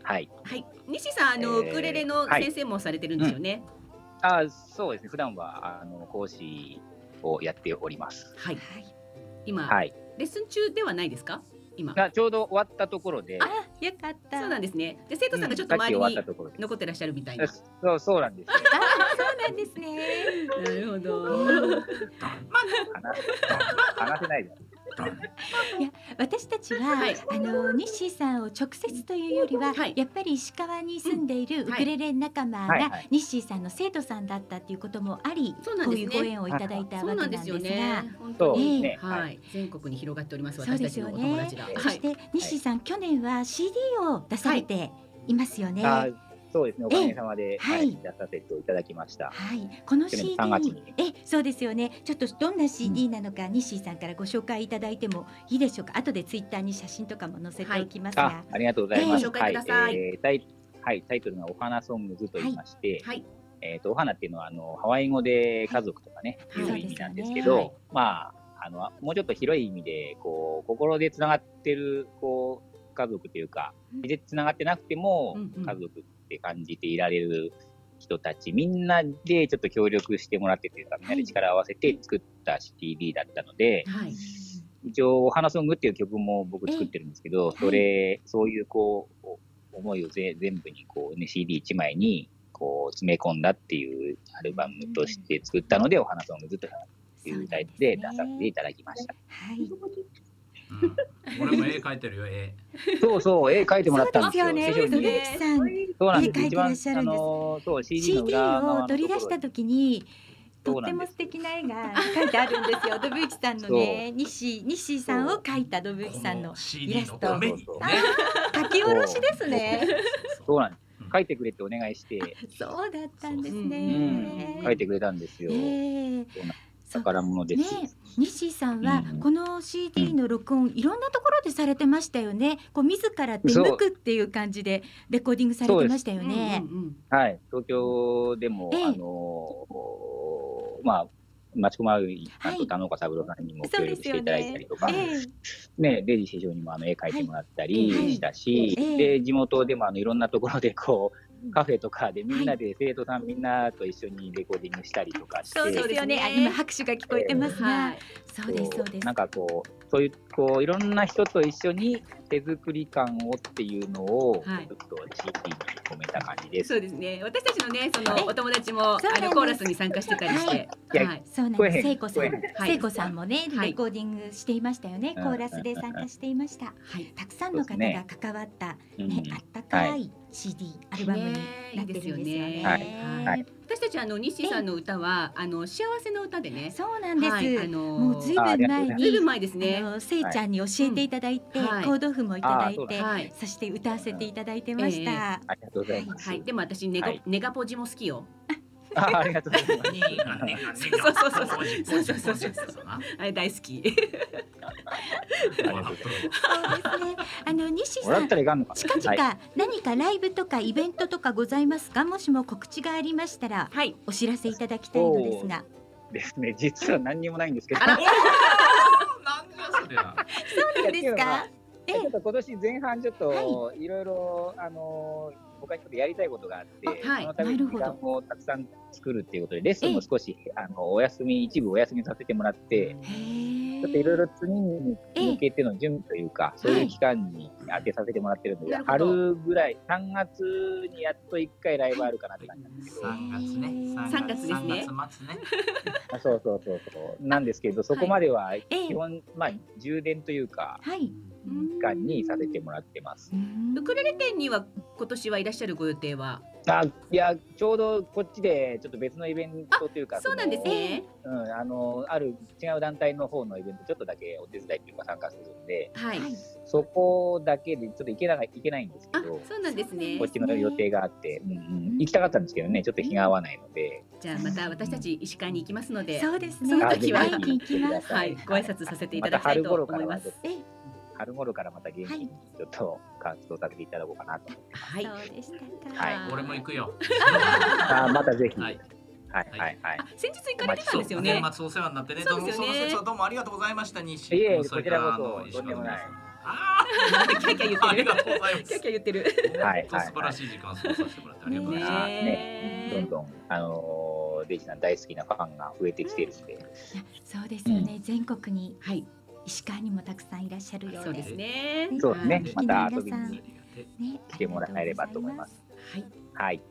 はい。はい。西さんあの、えーウクレレの先生もされてるんですよね。あそうですね。普段は、あの、講師をやっております。はい。はい。今、はい。レッスン中ではないですか？今。がちょうど終わったところで、あ、よかった。そうなんですね。で生徒さんがちょっと周りにたところで。残ってらっしゃるみたいな。そうそうなんですそうなんですね。なるほど。話話せないです。私たちは、はいあのニッシーさんを直接というよりは、はいやっぱり石川に住んでいるウクレレ仲間がはいはいニッシーさんの生徒さんだったっていうこともあり、こういうご縁をいただいたそうなわけなんんですすでよねが。。本。はい、全国に広がっております。そう私たちのおですよね友達が。はい。そして、ニッシーさん、去年は CD を出されていますよね。そうですね。おかげさまで、はい。はい、出させていただきました。この去年 CD 3月に。え、そうですよね。ちょっとどんな CD なのか、ニッシーさんからご紹介いただいてもいいでしょうか。後でツイッターに写真とかも載せておきますが。あ、ありがとうございます。ええ。ご紹介ください。はい、えータイはい、タイトルがお花ソングズと言いまして、はい。えっ、と、お花っていうのは、あの、ハワイ語で家族とかね、はい。いう意味なんですけど、まあ、あの、もうちょっと広い意味で、こう、心でつながってる、こう、家族というか、うん。でつながってなくても、うんうん。家族って感じていられる人たち、みんなでちょっと協力してもらってというか、みんなで力を合わせて作った CD だったので、はい。一応、お花ソングっていう曲も僕作ってるんですけど、えそれ、そういうこう、思いをぜ全部にこうね、CD1 枚にこう詰め込んだっていうアルバムとして作ったので、お花ソングずっというタイトルで出させていただきました。はい。うん俺も絵描いてるよ絵。そうそう、絵描いてもらったんですよ。そうですよね。手帳にドルキさん、そうなんです。絵描いてらっしゃるんですそう、CD を取り出した時にとっても素敵な絵が描いてあるんですよ。ドブユキさんのね、西西さんを描いたドブユキさんの CD のためにねそうそう書き下ろしですね。そうなんです。書いてくれってお願いして、そうだったんですうねん。書いてくれたんですよ。ええそうなんそう宝物です。ね西さんはうん。この CD の録音いろんなところでされてましたよね。こう自ら出向くっていう感じでレコーディングされてましたよね。うんうんはい、東京でも、ええ。あのーまあ、町駒さんと田中三郎さんにも協力していただいたねりとか、。えね、レイジ師匠にもあの絵描いてもらったりはい。したし、ええ。で地元でもあのいろんなところでこうカフェとかでみんなで生徒さんみんなと一緒にレコーディングしたりとかして、そうですよね。あ今拍手が聞こえてますが、はいそうですそうですなん。かこうそういうこういろんな人と一緒に手作り感をっていうのを、はい。ちょっと CD に込めた感じです。そうですね。私たちのね、そのはい。お友達もそうなんです。あのコーラスに参加してたりして、はい。はい。そうなんです。聖子さん、聖子さんもね、はい。レコーディングしていましたよね。うん。コーラスで参加していました。はい。たくさんの方が関わったうんね、あったかい CD アルバムになってるんですよね。はい。はい私たちあの西さんの歌はあの幸せの歌でね。そうなんです。はいあのもうずいぶん前にずいぶん前ですねせいちゃんに教えていただいて、うんはいコード譜もいただいて、はい。そして歌わせていただいてました。ありがとうございます。はい。でも私ネガはいネガポジも好きよ。あありがとうございます。そうそうそうそうそうそうそうそうあれ大好き。そうですね。あの西さん。近々何かライブとかイベントとかございますか？もしも告知がありましたらはい。お知らせいただきたいのですがですね。実は何にもないんですけど。そうなんですか？えちょっと今年前半ちょっとい。ろいろあの僕はちょっとやりたいことがあって、あはい。そのために時間をたくさん作るっていうことでレッスンも少しあのお休み一部お休みさせてもらって、ちょっといろいろ次に向けての準備というか、そういう期間に当てさせてもらってるので、なるほど。春ぐらい3月にやっと1回ライブあるかなって感じなんですけど、三月ね。三月。ですね。三月末ね。あそうそうそうそう。なんですけどそこまではええ。基本、まあ充電というかはい期間にさせてもらってます。ウクレレ店には今年はいらっしゃるご予定は？あいやちょうどこっちでちょっと別のイベントというかそうなんですね。うん、あのある違う団体の方のイベントちょっとだけお手伝いというか参加するんではい。はいそこだけでちょっと行けない行けないんですけあど、そうなんですねこっ。ちの予定があって、うんうん、行きたかったんですけどねちょっと日が合わないので、じゃあまた私たち医師会に行きますので、そうですねその時ははい、ご挨拶させていただきたいと思います。え春頃からまた元気にちょっと活動させていただこうかなと。はい。そうでしたか。はい。俺も行くよ。あまたぜひ、ははいい、はい。はいはい。あ、先日行かれてたんですよそう。ね。年末お世話になってね。そうですよね。どうもそのどうもありがとうございました。西いえいえ君それからこちらこそんでもない。あキャッキャ言ってる。ーありが。とうございます。キャッキャ言ってる。はい本当素晴らしい時間を過ごさせてもらってありがとうございます。ねねどんどん、あのー、デイジさん大好きなファンが増えてきてるんで、そうですよね。全国に。はい、石川にもたくさんいらっしゃるようで。そうですね。そうですね。はい、また遊び皆さん。にね来てもらえればと思います。はい。はい、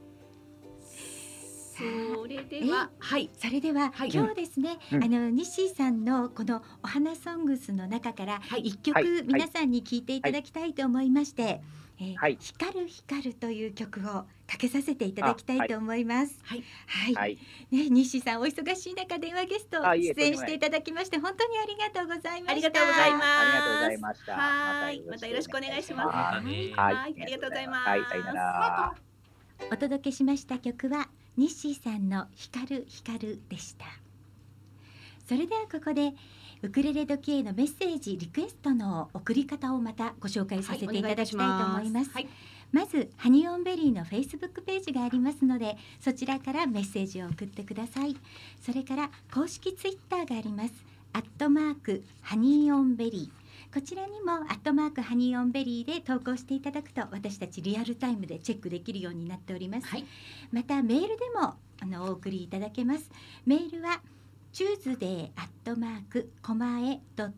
それでは、はい。それでは、はい。今日ですね、うん。あの西さんのこのお花ソングスの中からはい。一曲、はい。皆さんに聞いていただきたいと思いまして、えーはい光る光るという曲をかけさせていただきたいと思います。はい。はい、はい、ね西さんお忙しい中電話ゲスト出演していただきまして本当にありがとうございました。ありがとうございます。ありがとうございました。はい、またよろしくお願いします。はいありがとうございますはい、さよなら。お届けしました曲は西さんの光る光るでしたそれではここでウクレレ時へのメッセージリクエストの送り方をまたご紹介させていただきたいと思います,、はい、まずハニオンベリーのフェイスブックページがありますのでそちらからメッセージを送ってください。それから公式ツイッターがあります。アットマークハニーオンベリー。こちらにもアットマークハニーオンベリーで投稿していただくと私たちリアルタイムでチェックできるようになっております、はい。またメールでもあのお送りいただけます。メールは Tuesday アットマークコマエドット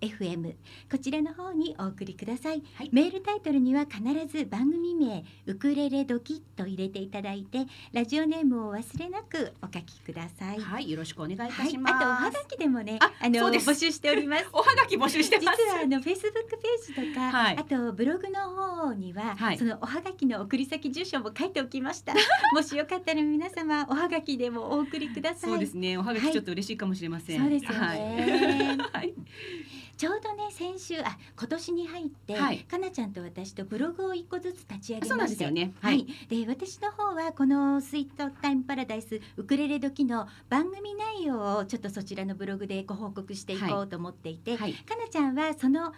FM こちらの方にお送りください、はい。メールタイトルには必ず番組名ウクレレドキと入れていただいてラジオネームをお忘れなくお書きください。はい、よろしくお願いいたはいします。あとおはがきでもねああのそうです。募集しております。おはがき募集して実ます。はあのフェイスブックページとか、はい。あとブログの方には、はい。そのおはがきの送り先住所も書いておきました。もしよかったら皆様おはがきでもお送りください。そうですね。おはがきちょっと嬉しいかもしれません。そうですよね。はい。はいちょうどね先週あ今年に入って、はいかなちゃんと私とブログを一個ずつ立ち上げそうなましてんですよね。ははいい。、で私の方はこのスイートタイムパラダイスウクレレ時の番組内容をちょっとそちらのブログでご報告していこうと思っていて、はい。かなちゃんはその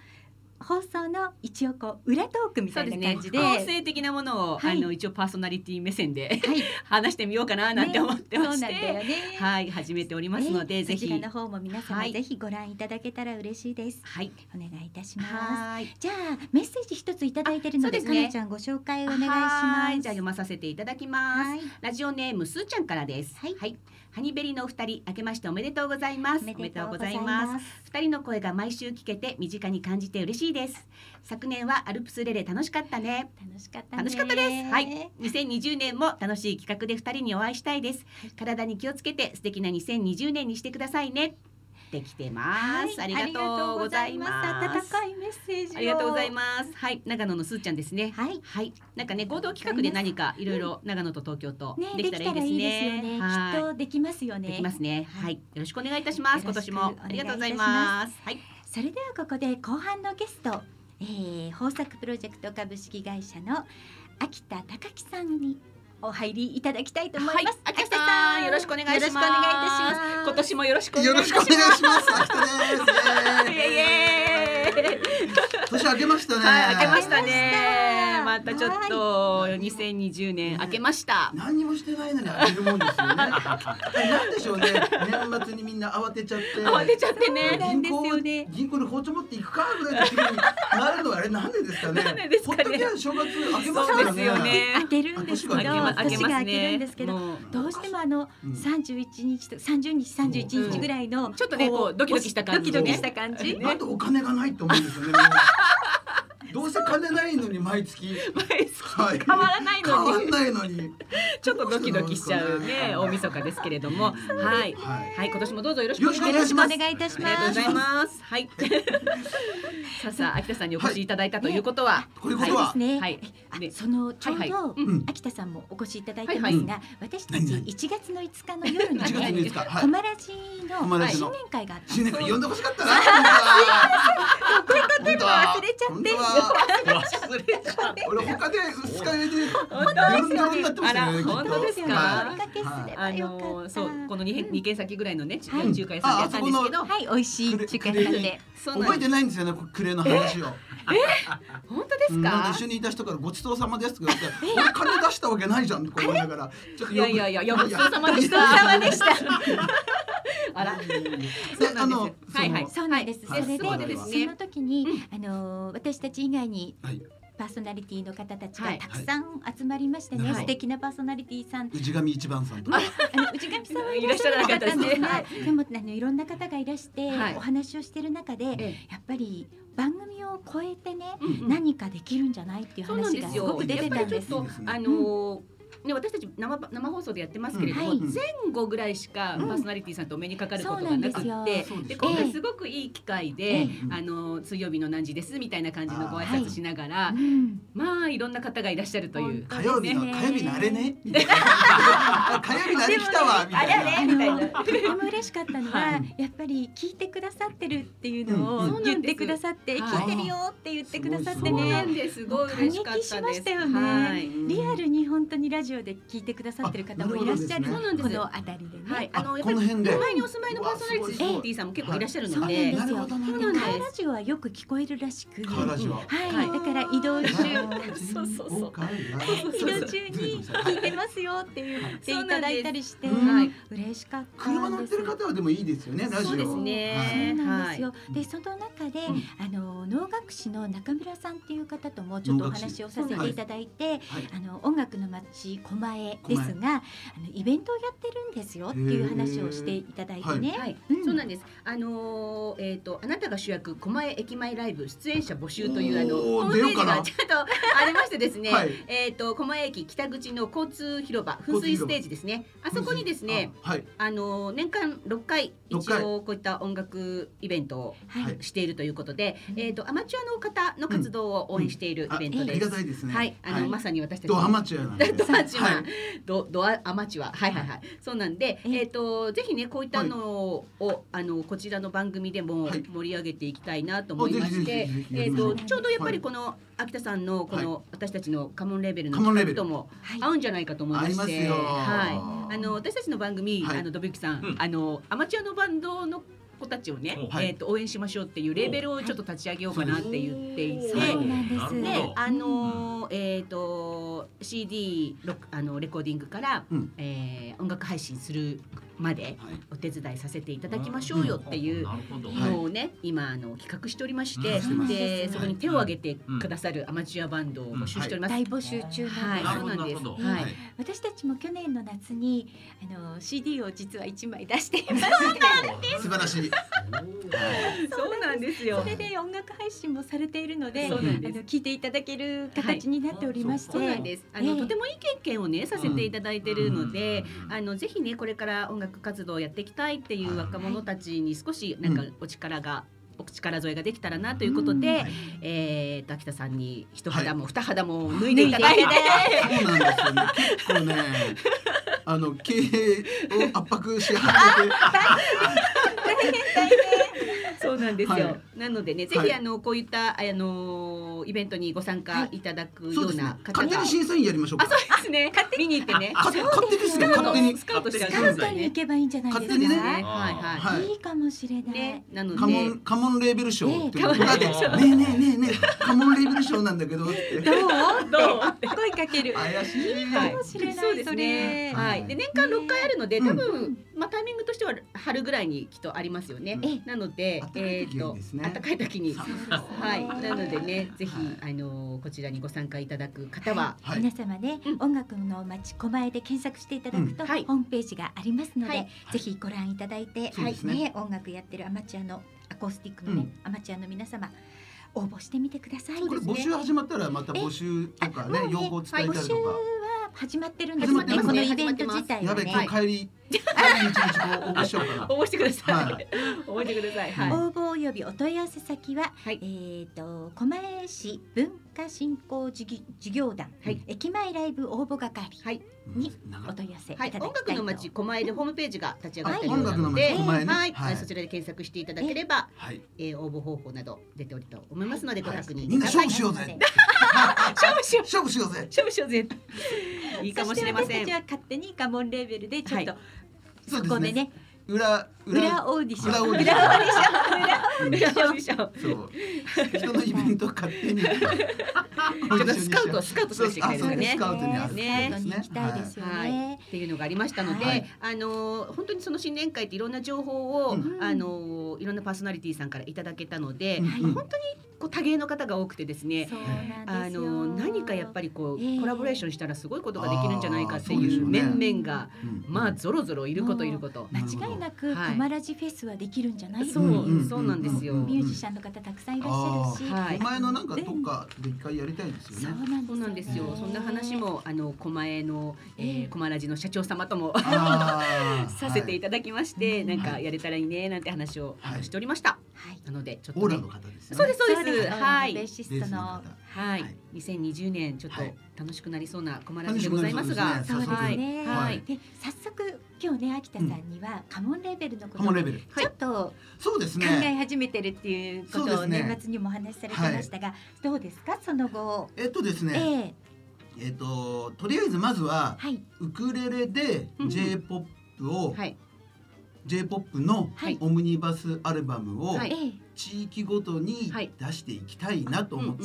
放送の一応こう裏トークみたいな感じで。構成的なものを、はい。あの一応パーソナリティ目線ではい、話してみようかななんて思ってましね。そうなんだて、よね。はい始めておりますので、ね。ぜひ。そちらの方も皆様、はい。ぜひご覧いただけたら嬉しいです。はい。お願いいたします。はい。じゃあメッセージ一ついただいてるので、かなちゃんご紹介お願いしはます。い。じゃあ読まさせていただきます。はい。ラジオネームすーちゃんからです。はいハニベリのお二人、明けましておめでとうございます。おめでとうございすます。二人の声が毎週聞けて身近に感じて嬉しいです。昨年はアルプスレレ楽しかったね。楽しかったね。楽しかったです。はい。2020年も楽しい企画で二人にお会いしたいです。体に気をつけて素敵な2020年にしてくださいね。できてます。ありがとうございます。温かいメッセージをありがとうございます。はい、長野のすーちゃんですね。はい。はい、なんかね合同企画で何かいろいろ長野と東京とね、できたらいいですね。きっはとできますよい、ね。できますね。はい、よろしくお願いいたします。今年もありがとうございます。はい、それではここで後半のゲスト、えー、豊作プロジェクト株式会社の秋田隆樹さんにお入りいただきたいと思います。秋田さんよろしくお願いします。よろしくお願いいたします。今年もよろしくお願いします。ろしくお願いします。秋田です。イエイイエーイ年明けましたね。はい、明けましたね。ましたちょっと2020年明けました。何にもしてないのに開けるもんですよね。なんでしょうね。年末にみんな慌てちゃって。慌てちゃってね。なんですよね銀行に包丁持っていくかぐらいの気分になるのはあれなんでですかね。なんでですかねほっときゃ正月明けますそうですからね。よね。開けるんですけど、年が明けるんですけど、どうしてもあのうん三十一日と三十日三十一日ぐらいのちょっとねこうドキドキした感じドキドキした感じ。なんでお金がないと思うんですよね。どうせ金ないのに毎月。毎月はい。変わらない変わのにんないのに。ちょっとドキドキしちゃうね大晦日ですけれども。はい。はい。はい今年もどうぞよろしく。お願いしくおいたします願いいたしまありがとうごす。ざいます。はい。さあさあ秋田さんにお越しいただいたということは。こういうことは。そうですね。はい。あでそのちょうはいはど、秋田さんもお越しいただいてますが、私たち何々1月の5日の夜に1月のね、5日。はい。コ。マラジの。新年会があったん新です。年会呼んでほしかったな。忘れちゃって忘れちゃった。俺他で二日酔いで本ドロンドロンになっ本当ですか？あ。のそうこの二軒二軒先ぐらいのね中華屋さんでやったんですけど。はい、美味しい中華屋さんで。覚えてないんですよね、クレの話を。本当ですか？一緒にいた人からごちそうさまですって言われて、俺金出したわけないじゃんって思いながら、いやいやいやごちそうさまでしたあら。でそうなんですはいはい。そうなんです。はい。それで、その時に、あの私たち以外にはい、パーソナリティの方たちはい。がたくさん集まりましてね、はい。素敵なパーソナリティさん。氏神一番さんとか。あの内上さんはいらっしゃらなかったんですが、でもあのいろんな方がいらして、はい。お話をしてる中で、えやっぱり番組を超えてね、何かできるんじゃないっていう話がですごく出てたんです。やっぱりちょっといいですね。あのーね、私たち生生放送でやってますけれども、うん。はい。前後ぐらいしかうん。パーソナリティさんとお目にかかることがなくそうなんって、で今回すごくいい機会で、ええ。あのー水曜日の何時ですみたいな感じのご挨拶しながら、うん。まあいろんな方がいらっしゃるという。火曜日のね火曜日のあれね。火曜日のあれ来たわみたいな。あれあれみたいな。とても嬉しかったのは、はいやっぱり聞いてくださってるっていうのうんを言ってくださって、うん聞いてるよって言ってくださってね。です。すごい嬉しかったです。感激しましたよね。はい。リアルに本当にラジオで聞いてくださってる方もいらっしゃるこの辺りでね。はい、あのあやっぱり前にお住まいのパーソナリティさんも結構いらっしゃるそうなんので、ですよ。カーラジオはよく聞こえるらしく、カーラジオ。はい、だから移動中、そうそうそう移動中に聞いてますよって言ってい。ただいたりして、嬉しかった車。乗ってる方はでもいいですよねラジオ。そうですそうねなんですよ。でその中で、うん。あの能楽師の中村さんっていう方ともちょっとお話をさせていただいて、はいあの音楽の街町狛江ですが、あのイベントをやってるんですよっていう話をしていただいてね。はい、うん。そうなんです。あのーえっ、とあなたが主役狛江駅前ライブ出演者募集というあのホームページがちょっとありましてですね。はい。えっ、と狛江駅北口の交通広場噴水ステージですね。あそこにですね、あはい。あのー年間6回六一回応こういった音楽イベントをしているということで、うん。えっ、とアマチュアの方の活動を応援しているイベントありです。がたいですね。はい、あの、まさに私たち。ドアマチュアなんで ドアチュア、はい。ドドアアマチュア。はいはいはい。そうなんでええっ、とぜひねこういったのを、あのこちらの番組でもはい。盛り上げていきたいなと思いましてえっ、とちょうどやっぱりこの秋田さんのこの、私たちのカモンレーベルの企画ともはい。合うんじゃないかと思いましてはい。あの私たちの番組、はい。あのドビュキさん。あのアマチュアのバンドの子たちをね、はい。えっ、と応援しましょうっていうレーベルをちょっと立ち上げようかなって言っていて、そうなんであのーえっ、と CD ロあのレコーディングから、うん。えー音楽配信するまではい。お手伝いさせていただきましょうよっていう。のをね、今あの企画しておりまして、うん。でそこに手を挙げてくださるアマチュアバンドを募集しております。大募集中はい、なんです。そうなんです。ははい。い。私たちも去年の夏にあの CD を実は一枚出しています。素晴らしい。そうなんですよ。そ。れで音楽配信もされているので、あの聞いていただける形になっておりまして、そうなんです。あの、ええ。とてもいい経験をねさせていただいてるので、あのぜひねこれから音楽活動をやっていきたいっていう若者たちに少しなんかうん。お力が、お力添えができたらなということで、はい。えーと秋田さんに一肌もは二肌も脱いでいただいて、そうなんですよね。結構ねあの経営を圧迫し始めて。そうなんですよ。はい。なのでねぜはい。ひあのこういったあのイベントにご参加い。ただくよそうな方。が、勝手に審査員やりましょうあかそうですね。見に。行ってね。か勝手ですよスカウト勝手に。スカウトしてあスカウ。トに行けばいいんじゃないですか。勝手にね。はい。はい。はい。いいかもしれない。ね、なので、カモンカモンレーベル賞ってねえねえねえねえ。カモンレーベル賞なんだけどどう？どう？声かける。怪しいかもしれない。そうですね。はい。で年間六回あるので、うん。多分まあタイミングとしては春ぐらいにきっとありますよね。えなので暖、かい時えっと暖かい時に。はい。なのでね、ぜひはいあのこちらにご参加いただく方は、はい。皆様ね、うん。音楽の街狛江で検索していただくと、うん。はい。ホームページがありますので、はい。ぜひご覧いただいて、そうですね。音楽やってるアマチュアのアコースティックのね、アマチュアの皆様応募してみてください。これ募集始まったらまた募集とかね要望伝えたりとか。募集は始まってるんですよね。このイベント自体やべはね。今日帰り帰りに一日こう応募しようかな応募してください。はい。応募してください。はい。応募およびお問い合わせ先は、はい。えっ、と狛江市文化振興事業事業団、はい。駅前ライブ応募係はい。にお問い合わせいたはい、だきたいと、音楽の街狛江でホームページが立ち上がっていある音楽のので、街狛江ねはい、はい。そちらで検索していただければ、はい。えー、応募方法など出ておると思いますのでご確認ください。勝負しようぜ。勝負しよう。勝負しようぜ。勝負しようぜ。いいかもしれません。そして私たちは勝手にカモンレーベルでちょっと、はいそこでね。裏裏オーディション。裏オーディション。そう。人のイベント勝手に。スカウトスカウトしていきたいですね。スカウトにあるね。行きたいですよね。はい、っていうのがありましたので、はい。あのー本当にその新年会っていろんな情報を、うん。あのーいろんなパーソナリティさんからいただけたので、本当にこう多芸の方が多くてですね、あ。のー何かやっぱりこう、ええ。コラボレーションしたらすごいことができるんじゃないかっていう面々が、うんまあぞろぞろいることいること。間違いなくはい。コマラジフェスはできるんじゃない？そう、そうなんですよ。うんミュージシャンの方たくさんいらっしゃるし、はい。お前のなんかどっかで一回やりたいですそうよねなんですよ。ねそうなん。ですよ。そんな話もあの狛江の、えー、ええ。狛ラジの社長様とも させていただきまして、はい。なんかやれたらいいねなんて話をはい。しておりました。はい。なのでちょっと、ね。オーラの、方ですよね。そうですそうです。は。はい。い。ベーシストの方。はい。はい。2020年ちょっとはい。楽しくなりそうな狛ラジでございますが、そうですはい。ね。はい。で早速今日ね秋田さんにはカモンレーベルのことをカモンレベル。ちょっとそうです考ねえ始めてるっていうことを年末にもお話しされてましたが、どうですか？その後。えっとですえね。ええ。っととりあえずまずははい。ウクレレでうん。J-POP をはい。J-POP のはい。オムニバスアルバムを地域ごとにはい。出していきたいなと思って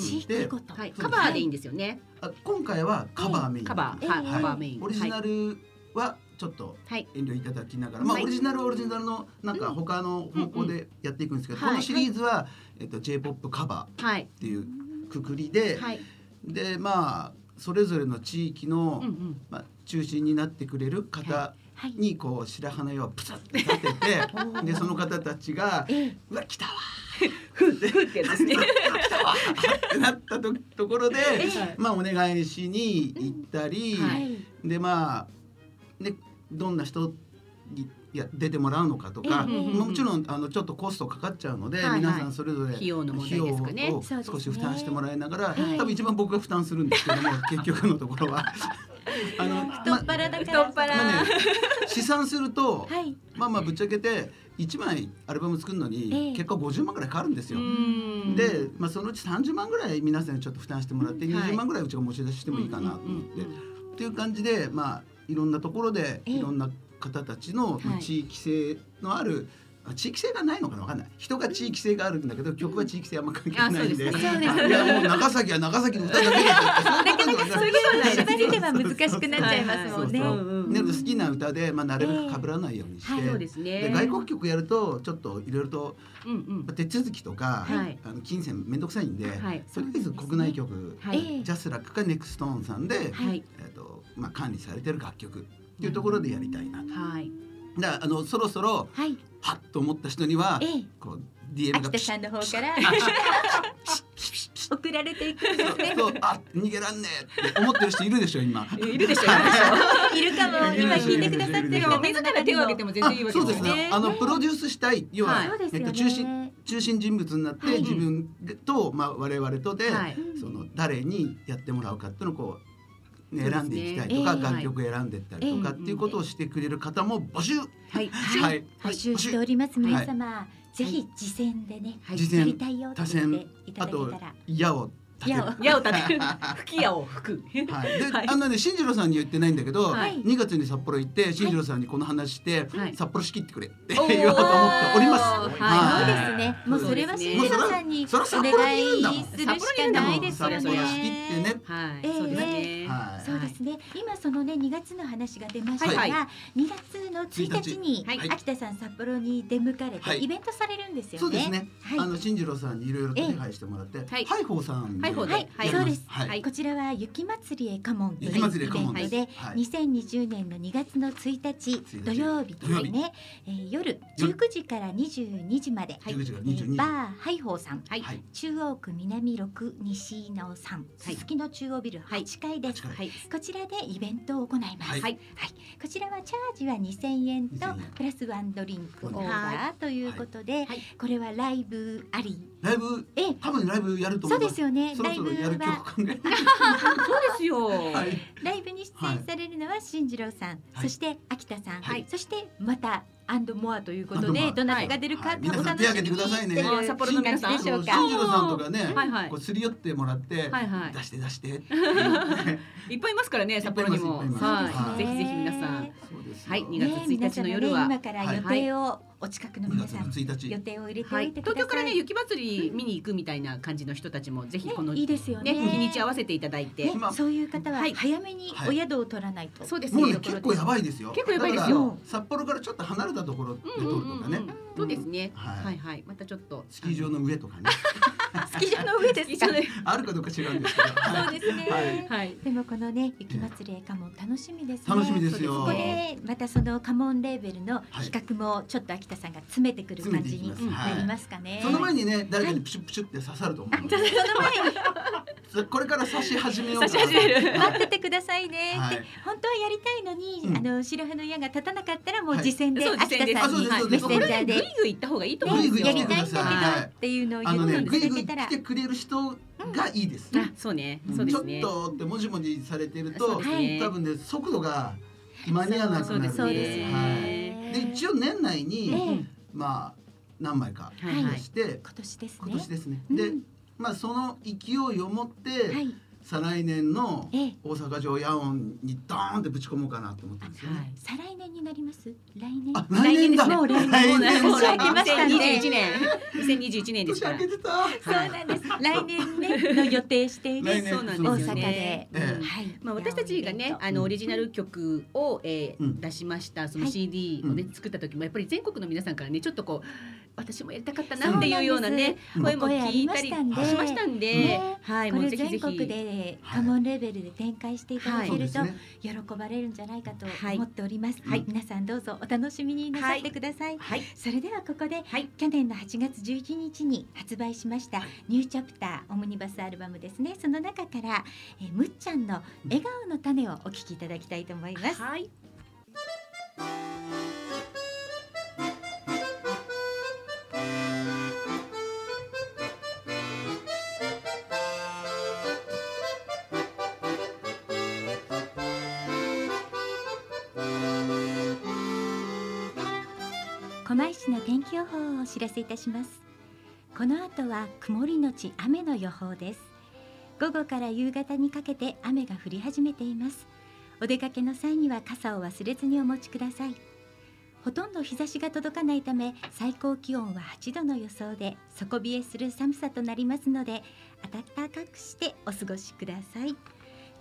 カバーでいいんですよね。あ今回はカバーメイン。カバー、はい。ええカバーメイン。オリジナルはちょっとはい。遠慮いただきながら、まあはい。オリジナルはオリジナルのなんかうん。他の方向でやっていくんですけど、うんうんこのシリーズは、えっと J-POP カバーっはい。ていうくくりで、はい。でまあそれぞれの地域の、うんうん。まあ、中心になってくれる方はいにこう白羽の矢をプサッと立てて でその方たちがええ「うわ来たわ! 」ふってやつですね。ってなったとところで、えまあお願いしに行ったり、うん。ははい。でまあねどんな人にいや出てもらうのかとか、ええ。もちろんあのちょっとコストかかっちゃうので、皆さんそれぞれ費用の問題ですかね。費用を少し負担してもらいながら、はい。多分一番僕が負担するんですけども 結局のところは。あの 太っ腹だから。まあね、試算すると、はい。まあまあぶっちゃけて1枚アルバム作るのええ。に結果50万ぐらいかかるんですよ。うん。で、まあ、そのうち30万ぐらい皆さんにちょっと負担してもらってはい。20万ぐらいうちが持ち出ししてもいいかなと思って、っていう感じでまあいろんなところでええ。いろんな方たちのはい。地域性のある、あ地域性がないのかなわかんない。人が地域性があるんだけど曲は地域性あんま関係ないんで。うですね。そうですあいやもう長崎は長崎の歌だけでそういうことではそういう。ことはない縛りでは難しくなっちゃいますもんね。そうそうう。んうんね好きな歌で、まあ、なるべく被らないようにして、ええはいですね。で外国曲やるとちょっといろいろとうんうん。手続きとか、はい。あの金銭めんどくさいんで、はい。とりあえず国内曲、はいええ JASRAC か NexTone さんで、はい。えっとまあ、管理されてる楽曲っていうところでやりたいなと。はい。だあのそろそろはい、はっと思った人にはええ、こう DM が秋田さんの方から 送られていくんですね。そうあ逃げらんねえって思ってる人いるでしょ今。いるでしょ。いるでしょ。いるかも 今聞いてくださってる方自ら手を挙げても全然いいわけですすね。あのプロデュースしたい要は、はい。えっと中心中心人物になって、はい自分とまあ我々とで、はい。その誰にやってもらうかっていうのをこう、選んでいきたいとか、ええ楽曲選んでいったりとかええっていうことをしてくれる方も募集。はい。はい。募集。しております。皆様、ぜひ次戦でね、はい。次戦やりたいたあとだけたら。矢を矢を立てる。吹き矢を吹く。い。で、はいあのね新次郎さんに言ってないんだけど、はい2月に札幌行って新次郎さんにこの話して、はい札幌仕切ってくれって 言おうと思っております。はいそうはいですね。もうそれは新次郎さんにお願いするしかないですよ札幌仕切ってね。ね。はい。ええそうですね。はい。そうですね。今そのね2月の話が出ましたが、はいは2月の1日にはい秋田さん札幌に出向かれはいてイベントされるんですよね。そうですね。はいあの新次郎さんにいろいろと手配してもらって、はいハイホーさんでハイホーではいはい。そうです。はい。はい。こちらは雪まつりへカモンという雪イベンントで、はい。2020年の2月の1日日。土曜日ですね、えー夜19時から22時まで、19時からえー22時。バーハイホーさん。はい。はい。中央区南6西の3はい。すすきの中央ビル8階です、はいはい。こちらでイベントを行います。はい。はい、こちらはチャージは2000円と2000円。プラスワンドリンクオーはバーということで、はい。これはライブあり。ライブええ、多分ライブやるとそうで思います。すよね。そろそライブろやる曲。そうですよ。はい。ライブに出演されるのは新次郎さん、はい。そして秋田さん、はい。そしてまたアンドモアということでどなたが出るか。はい。皆さんてくださいね。札幌の皆さん感じでしょうか。新次郎さんとかね、はいはい。こうすり寄ってもらって、はいはい。出して出して。ね。いっぱいいますからね、札幌にも。ぜひぜひ皆さん。はい。2月1日の夜は。今から予定を、お近くの2月の皆さん1日。予定を入れておはいい。てください。東京からね、雪まつり見に行くみたいな感じの人たちも、ぜひこの。ね、いいですよね。ね、日にち合わせていただいてね。今そういう方ははい早めにお宿を取らないと。そうですもうねね。結構やばいですよ。結構やばいですだよ札幌からちょっと離れたところで撮るうんうんとかねうんうん。そうですね。はいはいはい。またちょっと。スキー場の上とかね。スキー場の上ですか。あるかどうか違うんですけど。そうですね。はいはい。でもこのね雪まつりへカモン楽しみですね。楽しみですよ。ここでまたそのカモンレーベルのはい企画もちょっと秋田さんが詰めてくる感じになりますかね。その前にね、誰かにプシュプシュって刺さると思うので。そこれから刺し始めようかな。刺し始める待っててくださいねはい本当はやりたいのに、うんあの白羽の矢が立たなかったらもうはい次戦でそう秋田さんにあそうですメッそうですセンジャーで、これねぐいぐい行った方がいいと思うんですよ。やりたいんだけどはいっていうのを言ってぐいぐいいただけたら来てくれる人がいいです。あ、そうね。そうでちょっ。とってもじもじされてると。多分ね速度が間に合わなくなる。そうですねはい。で一応年内えにえまあ何枚か出して今年ですね。今年ですね。うん。でまあその勢いを持ってはい、再来年のええ大阪城ヤオンにドーンってぶち込もうかなと思ってるんですよね。再来年になります？来年？あ来年だ。もう来年来年もう来だ年ましたね2021年。2021 年ですから年明け。てた。そうなんです。来年ねの予定している来年そうなん大阪ですよね。で。ええはい。まあ、私たちがね、あのオリジナル曲を、えーうん出しましたそのはい CD をね、う作った時もやっぱり全国の皆さんからねちょっとこう私もやりたかったなっていうようなね声も聞いたりしましたんで、ねはいこれ全国ひでカモンレベルで展開していただけると喜ばれるんじゃないかとはい。思っております。はい。皆さんどうぞお楽しみになさってください。はい。それではここで、はい。去年の8月11日に発売しましたニューチャプターオムニバスアルバムですね。その中から、えーむっちゃんの笑顔の種をお聞きいただきたいと思います。はい狛江市の天気予報をお知らせいたします。この後は曇りのち雨の予報です。午後から夕方にかけて雨が降り始めています。お出かけの際には傘を忘れずにお持ちください。ほとんど日差しが届かないため最高気温は8度の予想で底冷えする寒さとなりますので暖かくしてお過ごしください。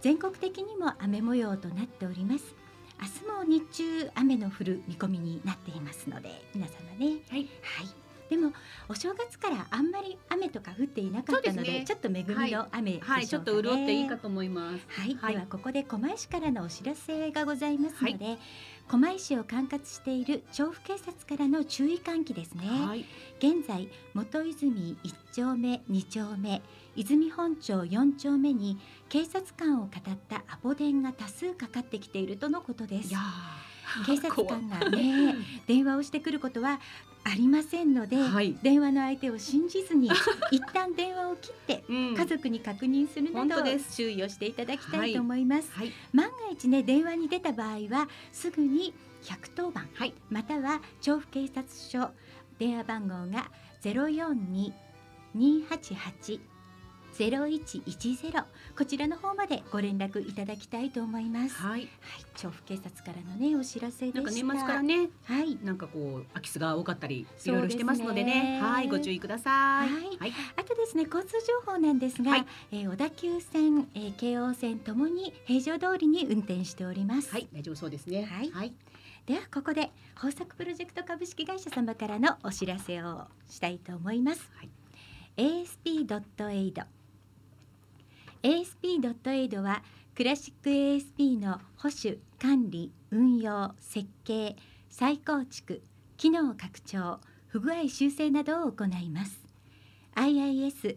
全国的にも雨模様となっております。明日も日中雨の降る見込みになっていますので皆様ね。はい。はい。でもお正月からあんまり雨とか降っていなかったのでね。ちょっと恵みの雨でしょうかね、はい。ちょっと潤っていいかと思います。はい、はい。ではここで狛江市からのお知らせがございますので、狛江市を管轄している調布警察からの注意喚起ですね、はい。現在元泉1丁目2丁目泉本町4丁目に警察官を語ったアポ電が多数かかってきているとのことです。警察官がね 電話をしてくることはありませんので、はい。電話の相手を信じずに 一旦電話を切ってうん。家族に確認するなど注意をしていただきたいと思います、はい。万が一ね電話に出た場合はすぐに110番はい。または調布警察署電話番号が042-288 0110こちらの方までご連絡いただきたいと思います。はい、はい。調布警察からのねお知らせでした。なんか年末からね。はい、なんかこう空き巣が多かったりいろいろしてますのでね。はい。ご注意ください。はい。はい。あとですね交通情報なんですが、はい。えー小田急線、えー京王線ともに平常通りに運転しております。はい。大丈夫そうですね。はい。はい。ではここで豊作プロジェクト株式会社様からのお知らせをしたいと思います。はい。ASP.AID ASP.AID はクラシック ASP の保守管理運用設計再構築機能拡張不具合修正などを行います。IIS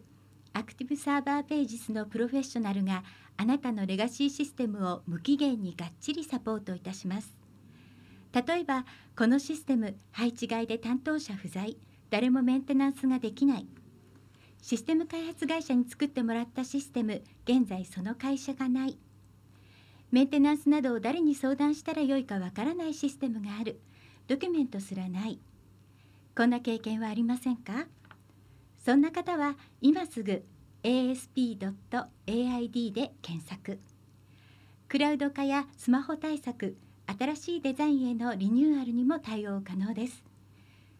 アクティブサーバーページスのプロフェッショナルがあなたのレガシーシステムを無期限にがっちりサポートいたします。例えばこのシステム配置外で担当者不在誰もメンテナンスができない。システム開発会社に作ってもらったシステム現在その会社がない。メンテナンスなどを誰に相談したらよいかわからないシステムがある。ドキュメントすらない。こんな経験はありませんか？そんな方は今すぐ asp.aid で検索。クラウド化やスマホ対策新しいデザインへのリニューアルにも対応可能です。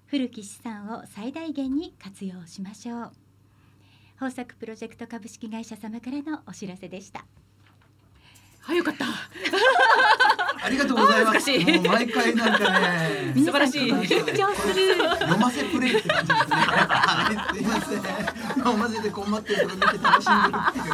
古き資産を最大限に活用しましょう。豊作プロジェクト株式会社様からのお知らせでしたはいよかったありがとうございます。毎回なんかね。素晴らしい緊張する読ませプレイって感じですね。はい、すいません。読ませて困ってるとこ見て楽しんでるっていう。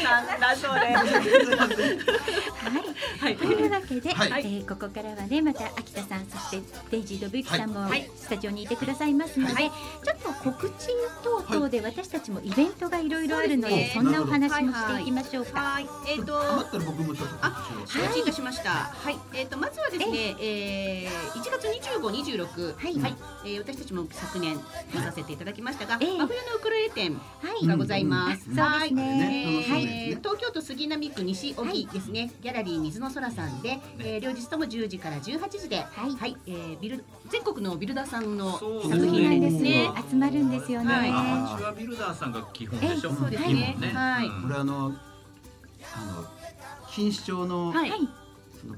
なんだそれはい、はい。というわけで、はい。えーここからはねまた秋田さんそしてデイジードブユキさんもはい。スタジオにいてくださいますので、はい。ちょっと告知等々で私たちもイベントがいろいろあるので、そんなお話もしていきましょうか。はいえっ、と余ったら僕もちょっと告知を。承知いたしました。はい、えっ、とまずはですね、えー、1月25、26、はい。えー、私たちも昨年見させていただきましたが、ええ。真冬のウクレレ展はい、がございます。うん。うんはい、そうですね。えー楽しみですね東京都杉並区西荻ですね、ギャラリー水の空さんで、えー、両日とも10時から18時で、はい。はい、えー、ビル全国のビルダーさんの作なん品ですね。ね。集まるんですよね。はい。アマチュアビルダーさんが基本でしょ。ええそうですね。ね。はい。うん。これあのあの錦糸町の、はい、はいその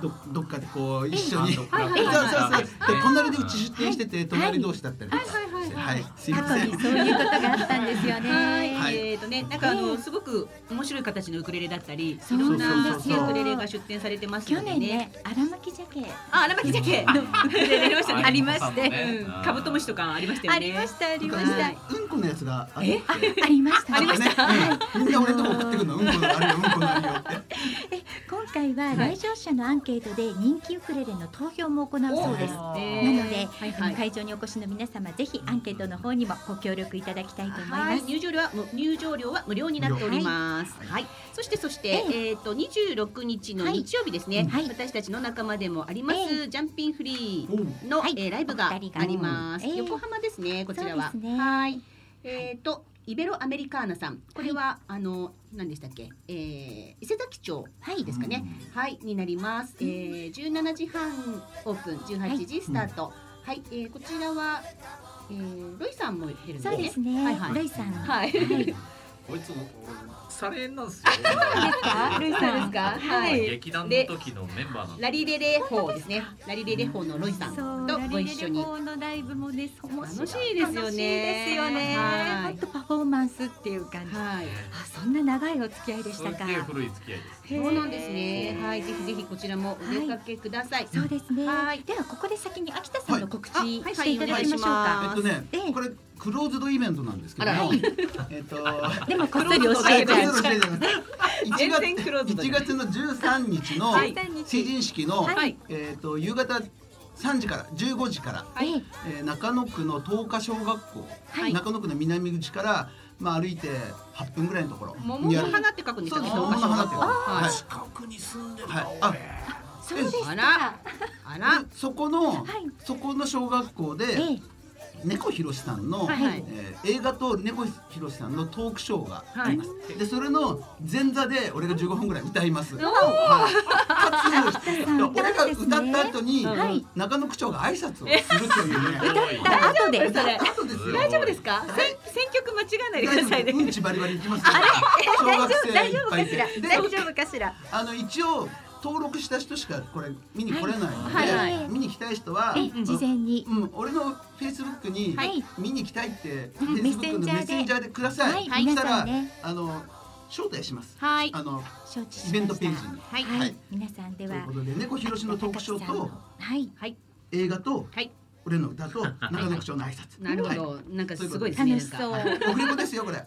どどっかでこう一緒に。はい。はい。はい。そうそうそう。でね隣でうち出店してて隣同士だったりとか。はいはいはいすい過去ません。にそういうことがあったんですよね。はい、はい。えっ、とね、なんかあの、ええすごく面白い形のウクレレだったり、いろんなウクレレが出展されてます去のでね。年ね、荒巻鮭。あ、荒巻鮭。のウクレレありましたね。ありましてうん。カブトムシとかありましたよね。ありましたありましはたい。うんこのやつがあって。ありました。ありました。みん。な俺のとこ送ってくるのうんこのあるようんこのあるよって今回は来場者のアンケートで人気ウクレレの投票も行うそうです。おなーので、はいはい。会場にお越しの皆様ぜひアンケートの方にもご協力いただきたいと思います。はい、入場料はむ入場料は無料になっております。はい、そしてそして、ええ。っ、と26日の日曜日ですね、はい。私たちの仲間でもあります、えジャンピンフリーの、はい。えーライブがあります。ええ。横浜ですね、こちらは。ね。はい。えっ、とイベロアメリカーナさん、これは、あの何でしたっけ、えー、伊勢崎町はいですかね。はい、になります。えー、17時半オープン、18時スタート。はい、えー、こちらは、えー、ロイさんも出るんですね。そうですね。はいはいロイさん。はいはい。こいつもサレンなんですよか？ルイさんですか？はい劇団の時のメンバーなんでラリレレホーですね。ラリレレホーのロイさんとラご一緒に。リレレ法のライブもね、楽しいですよね楽しいですよね。はい本当パフォーマンスっていう感じ。はい。あ、そんな長いお付き合いでしたかすっげ。え古い付き合いですそうなんですね。はい、ぜひぜひこちらもお出かけください。そうですね。はい。ではここで先に秋田さんの告知はい。していただきましょうか。えっとねええこれクローズドイベントなんですけども。えっと でもこっそり教えて。1全月然クローズド1月の13日のはい。成人式の、はい。えっと夕方3時から15時から、はい。えええー中野区の東華小学校、はい。中野区の南口から、まあ、歩いて8分ぐらいのところ。桃の花って書くんですよね。桃の花ってはいはい。近くに住んでたはい。俺あそうですか。あら。あら。で。そこの、はい。そこの小学校で、ええ猫ひろしさんの、はいはい。えー映画と猫ひろしさんのトークショーがあります、でそれの前座で俺が15分ぐらい歌います、はい。かつ俺が歌った後に、うんはい。中野区長が挨拶をするというね。歌った後で。それ後ですよ。大丈夫ですか？選選曲間違えないでくださいね。うんちバリバリいきます大丈夫？かしてら？で大丈夫かしら？あの一応登録した人しかこれ見に来れないので、はいはい見に来たい人は、ええ事前に。うん、俺のフェイスブックに、はい見に来たいって、うんフェイスブックのメッセンジャーでください。はいしたら、ねあの招待します。はい。あの。イベントページに。はい。皆さんではということで猫ひろしのトークショーとはい。はい。映画とはい。俺の歌と中野区長の挨拶。なるほはいど。なんかすごいですね。楽しそう。オフレコですよこれ。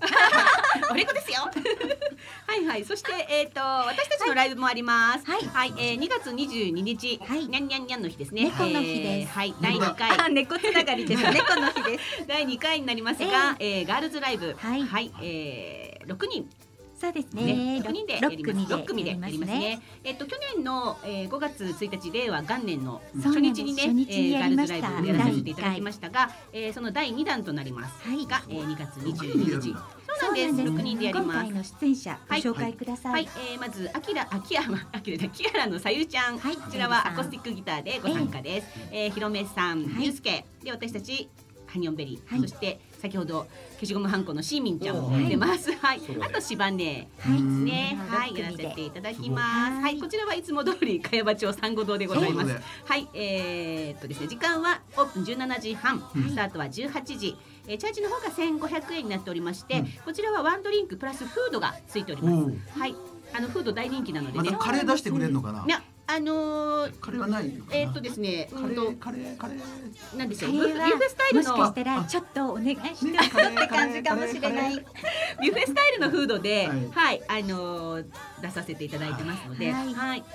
おれこですよ。はいはい。そしてえっ、と私たちのライブもあります。はいはい。えー、2月22日、はいにゃんにゃんにゃんの日ですね。猫の日ですえーはい。第2あ、回猫つながりです。猫の日です。第2回になりますが、えーガールズライブはいはい。えー、6人そうですね、ね。6人でや六ります。6組でややりますね。。えっと去年の、えー、5月1日令和元年の初日にね、ガールズライブをやらせていただきましたが、えー、その第2弾となりますはいが、えー、2月六人で22日。そうなんです。6人でやります今回。の出演者ご紹介くださはいい。、えー、まず、あきら、あきやま、あきらだ、きやらのさゆちゃん。はいこちらはアコースティックギターでご参加です。えー、ひろめさん、はいゆうすけ、で、私たち。ハニオンベリー、はいそして先ほど消しゴムはんこのシーミンちゃんもはい出ます。はい、あとしばねはい。ですね。うん。はい、やらせていただきます。はい。はい、こちらはいつも通り茅場町三五堂でございます。はい、えー、っとですね、時間はオープン17時半、うん。スタートは18時。えー、チャージの方が1500円になっておりまして、うん。こちらはワンドリンクプラスフードがついております。はい、あのフード大人気なのでねまた。カレー出してくれるのかな？いや、あのー、カレーはない。えーっとですね、カレーカレーカレー。なんですよ。ビュカレーはビュッフェスタイルのもしかしたらちょっとお願いしてねカレーって感じかもしれない。ビュッフェスタイルのフードで、はいはい、あのー出させていただいてますので、ははいい、そう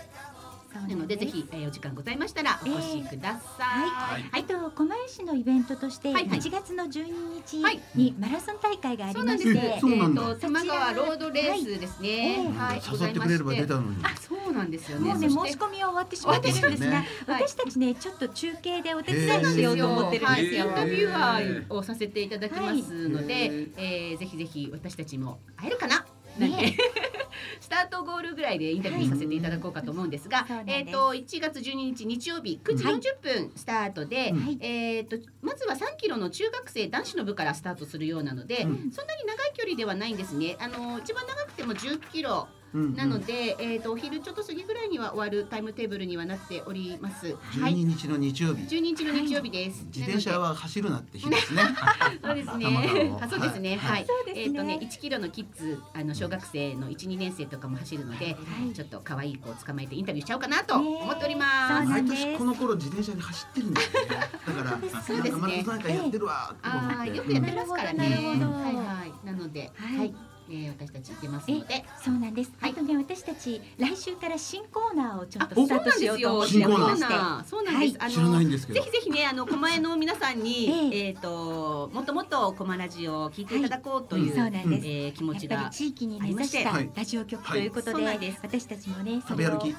なのでぜひ、えーお時間ございましたらお越しください。はいはいあと狛江市のイベントとしてはいはい1月の12日はいにマラソン大会がありそうなんです。ましえて、そうなんだーと多摩川ロードレースですね。はいはい、誘ってくれれば出たの。のに。あ、そうなんですよね。もうね申して込みは終わってしまってるんですが、私たちねちょっと中継でお手へ伝いーしようと思ってるんですよ。はい、インタビュアーをさせていただきますので、はいえーぜひぜひ私たちも会えるかななんて、スタートゴールぐらいでインタビューさせていただこうかと思うんですが、そうなんですえっ、と1月12日日曜日9時40分スタートで、はい。えっ、とまずは3キロの中学生男子の部からスタートするようなので、うん。そんなに長い距離ではないんですね。あの一番長くても10キロうんなので、えっ、とお昼ちょっと過ぎぐらいには終わるタイムテーブルにはなっております。はい。12日の日曜日、12日の日曜日です。自転車は走るなって日ですね。そうですね。あそうですね。ははいえっ、とね、1キロのキッズあの小学生の1、2年生とかも走るので、はいちょっと可愛い子を捕まえてインタビューしちゃおうかなと思っております。毎年この頃自転車に走ってるんですよね。だからそうですねなんかやってるわって思って。ああよくやってますからね。なるほどはいはい。なので、はいはい。えー、私たち行ってますので。そうなんです。はいあとね私たち来週から新コーナーをちょっとスタートしようと思ってまして、ー。そうなんです。あ知らないんですけどぜひぜひね、あの 狛江の皆さんに、ええっ、ともっともっと狛ラジオを聞いていただこうという、そうなんです。えー気持ちが。地域に根ざしたはいラジオ局ということで、私たちもねそ食べ歩き。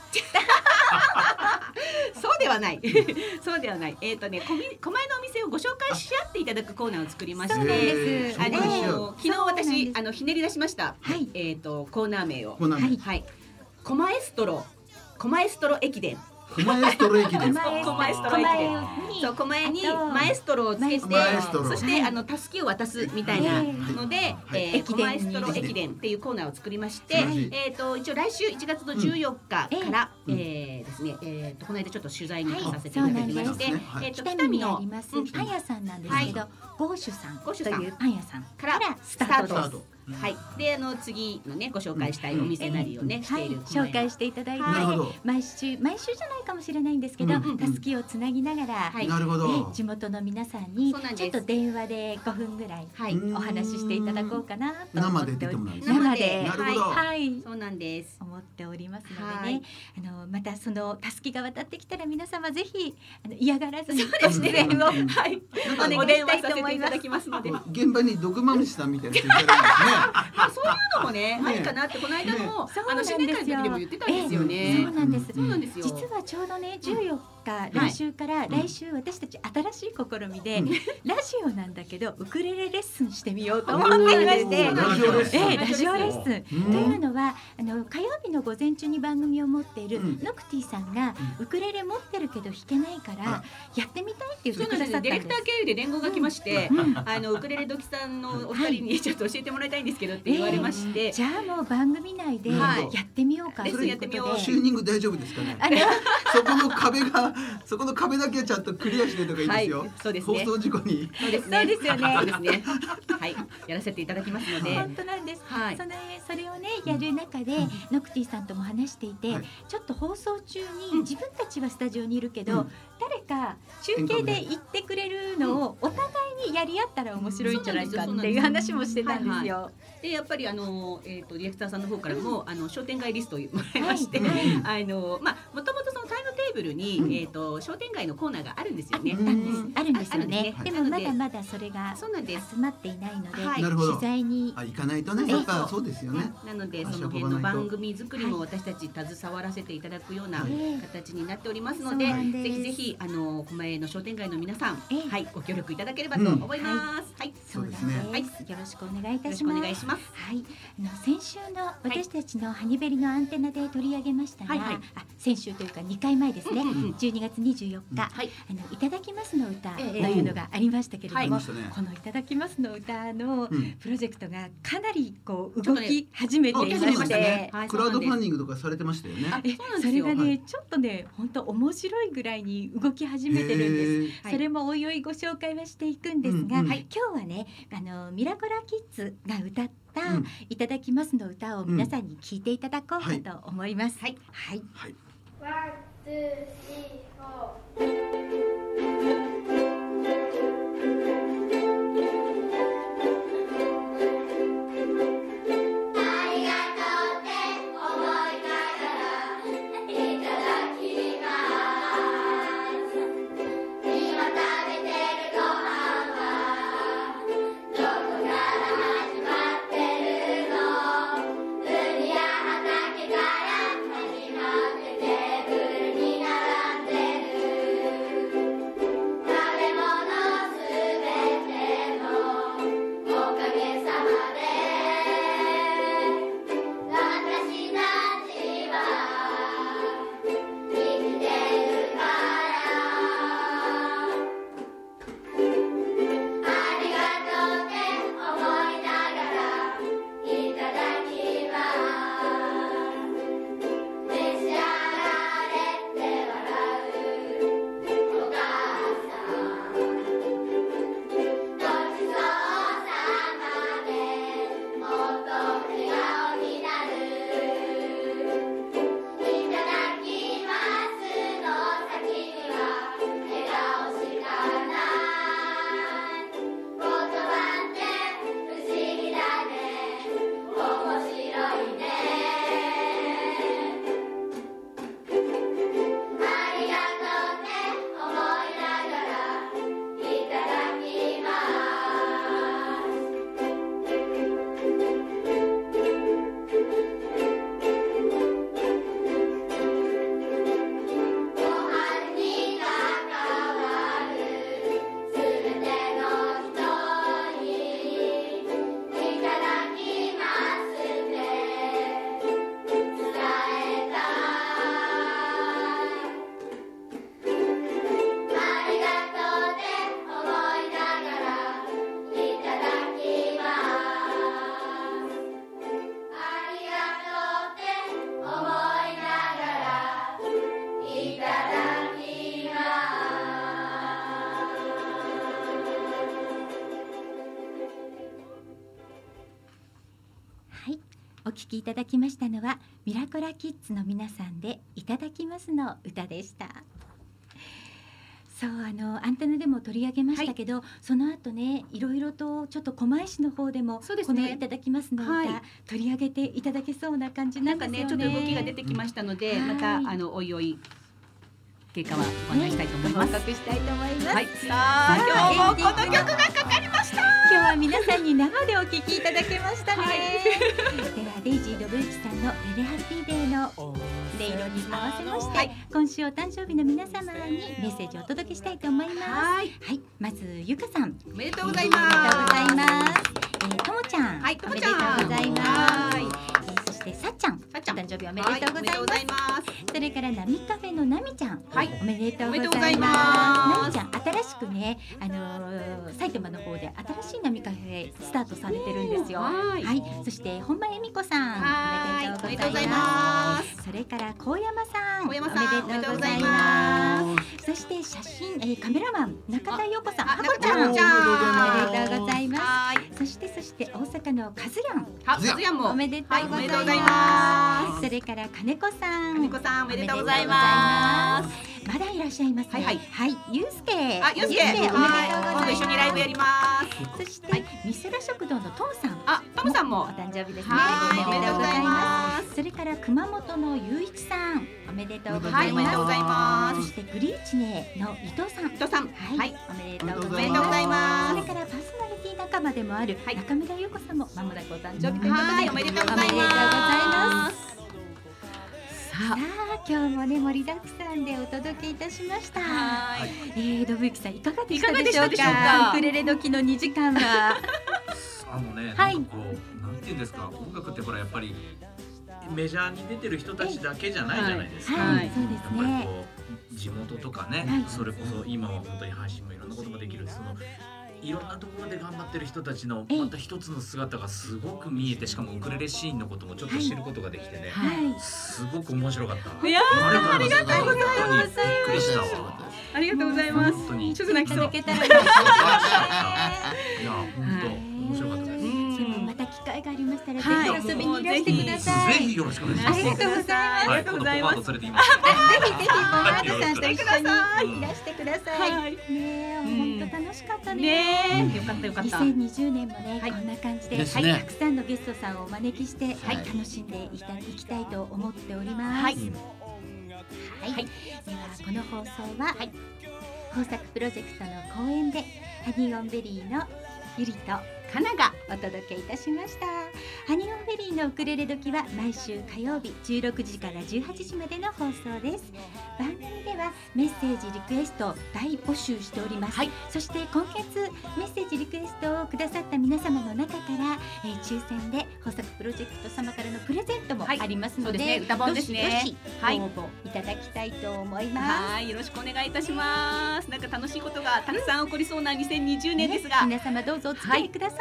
そうではない。そうではない。えっ、とね、こみ狛江のお店をご紹介し合っていただくコーナーを作りまして。です。あの昨日私あのひねり出しました。はい。えっ、とコーナー名を。はいはい。狛江ストロ。狛江ストロ駅伝。狛江ストロ駅です。狛江狛江ストロ駅伝。にそう狛江にあとマエストロをつけてマエストロ。そしてあのタスキを渡すみたいなので、はい。えー、駅伝狛江ストロ駅伝っていうコーナーを作りまして、はい。えっ、と一応来週1月の14日から、うん。えーですね、えー、とこの間ちょっと取材に行かさせていはいただきまして、そうなんですね。えっ、と北見のありますうんパン屋さんなんですけど、ゴーシュさん。とゴーシュさん。いうパン屋さんかから。スタート。はい、であの次のねご紹介したいお店なりをね、してはい。紹介していただいて、毎週毎週じゃないかもしれないんですけど、うんたすきをつなぎながら、はい。なるほねど。地元の皆さんにちょっと電話で5分ぐらいはい、うんお話ししていただこうかなと思っており生で出てもらうんですね。生で。なるほど。はい。そうなんです。思っておりますのでね、はい。あのまたそのたすきが渡ってきたら皆様ぜひあの嫌がらずにそうですね。はい、お電話させていただきますので。現場に毒まむしさんみたいな人いたらいいですね。まあそういうのもね、ねありかなってこの間も、そうあの新年会の時でも言ってたんですよええね。そうなんですそうなんですよ。実はちょうどね14日、い。来週から来週私たち新しい試みで、うん。ラジオなんだけどウクレレレッスンしてみようと思っていましておーラジオレッスン。ええラジオレッスン。うんというのはあの火曜日の午前中に番組を持っているうん。ノクティさんが、ウクレレ持ってるけど弾けないから、やってみたいって言っそうてくなんですよ。ださったんです。ディレクター。経由で連合が来まして、うん。あのウクレレ時さんのお二人にちょっと教えてもらいたいんですけどって言われまして、じゃあもう番組内ではい。やってみようか。レッスンやってみよう。チューニング大丈夫ですかね。あの そこの壁が そこの壁だけはちゃんとクリアしてとかいいですよ。はいそうですね。放送事故に。そうですね。そうですよね。そうですね。はい、やらせていただきますので、本当なんです。はい。そのそれをねやる中で、ノクティさんとも話していて、はい。ちょっと放送中うん。に自分たちはスタジオにいるけど、うん。誰か中継で言ってくれるのをお互いにやり合ったら面白いんじゃないかっていう話もしてたんですよ。でやっぱりあのえっ、とディレクターさんの方からも、あの商店街リストをもらいまして、はい。あのまあもともとそのーブルに、うん。えっ、と商店街のコーナーがあるんですあよね。あるんですよね。ああるんですね。でもまだまだそれがそうなんです。集まっていないので、取材に。あ行かないとね。やっぱそうですよね。なので足その辺の番組作りも私たち携わらせていただくようなはい。形になっておりますので、ぜひぜひあの狛江の商店街の皆さん、ええはい。ご協力いただければと思います。はい、そうですそうです。ねはいよろしくお願いいよろしくおたします。願いします。はい、あの先週の私たちのハニベリのアンテナで取り上げましたが、はいはい。あ先週というか2回前ですね、うんうん。うん。12月24日、はい、あのいただきますの歌とえ。えいうのがありましたけれども。このいただきますの歌のうん。プロジェクトがかなりこう動き始めていまして、ですね。はい。クラウドファンデディングとかされてましたよね。そうなんですよ。それがね、はい。ちょっとね本当面白いぐらいに動き始めてるんです。それもおいおいご紹介はしていくんですが、今日はねあのミラコラキッズが歌った、うん。いただきますの歌を皆さんに聞いていただこうかはい。と思います。はい、はい、はい。四、五。きいただきましたのはミラコラキッズの皆さんでいただきますの歌でした。そうあのアンテナでも取り上げましたけど、その後ねいろいろとちょっと狛江市の方でもそうですね。このいただきますの歌、はい。取り上げていただけそうな感じななんんですよね。かねちょっと動きが出てきましたので、はい。またあのおいおい経過はご案内したいと思います。報告したい。と思い。ます、はい、さあ今日もこの曲がかかりました。今日は皆さんに生でお聞きいただけましたね、はい。ではデイジー・ドブユキさんの「レレハッピーデー」の音色に合わせまして、はい。今週お誕生日の皆様にメッセージをお届けしたいと思います。はい、はい、まずゆかさん。おめでとうございおめでとうごます。ざいます。えー、ともちゃん、はいとおめでとうございます。してさっちゃん、ちゃんお誕生日おめでとうございます。はいます。それからナミカフェのナミちゃん、はいおめでとうございま。ますすナミちゃん、新しくね、あのー埼玉の方で新しいナミカフェスタートされてるんですよ。はいはい、そして本間恵美子さん、はいおめでとうございま。ますそれから高山さん、おめでとうございます。そして写真、えー、カメラマン中田陽子さん、あ、ハコちゃん、おめでとうございます。はい、そしてそして大阪のカズヤンは、ずやもおめでとうございます。ざいますそれから金子さん、金子さんおめでとうございます。す。まだいらっしゃいますね。はいはいはい、ゆうすけ。あ、ゆうすけ、おめでとうございます。今度一緒にライブやります。そして、ミスラ食堂のトムさん。あ、トムさんおも。誕生日ですね。はい、おめでとうございます。す。それから熊本のゆういちさん、おめでとうござはいい、おめでます。とうございまそす。してグリーチネの伊藤さん。伊藤さん、はい、はい、おめでとうごおざいま。めでとうございますそれからパーソナリティ仲間でもあるはい中村優子さんもまもなくお誕生日ということで、はい、おめでとうございおめでとうございまますす。ささあ今日もね盛りだくさんでお届けいたしました。あ、はい。えー、ドブユキさんいかがでしたでしょうか？でしたでしょうか？ウクレレ時の2時間は。あのね、はいなんかこうなんていうんですか？音楽ってほらやっぱりメジャーに出てる人たちだけじゃないじゃないですか。はい、いそうですね。こう地元とかね、はいそれこそ今は本当に配信もいろんなこともできるそのいろんなところで頑張ってる人たちのええまた一つの姿がすごく見えてしかもウクレレシーンのこともちょっと知ることができてね、はい。すごく面白かった。いやありがとうございます。ありがとうございます本当にびっくりしたわ。ありがとうございます。本当にちょっと泣きそう。いただけたら嬉しいですね。いや本当面白かった機会がありましたら、はいぜひ遊びにいらしてください。ぜひよろしくお願いします。ありがとうございます。ありがとうございますはい今度ポマード連れて行きます。ぜひぜひポマードさんと一緒にいらしてください。はいね本当楽しかったね。ねえ、よかったよかった。2020年もね、はいこんな感じで、たくさんのゲストさんをお招きして、はい、はい楽しんでいたいきたいと思っております。はいはい、ではこの放送は、工作プロジェクトの公演でハニーオンベリーのゆりとかながお届けいたしました。ハニーオンベリーのウクレレ時は毎週火曜日16時から18時までの放送です。番組ではメッセージリクエストを大募集しております、はい。そして今月メッセージリクエストをくださった皆様の中から、えー抽選で豊作プロジェクト様からのプレゼントもはい。ありますので,、そうですね。歌本ですね。はい。ご応募いただきたいと思います、はい、よろしくお願いいたします。なんか楽しいことがたくさん起こりそうな2020年ですが、皆様どうぞお付き合いください、はい、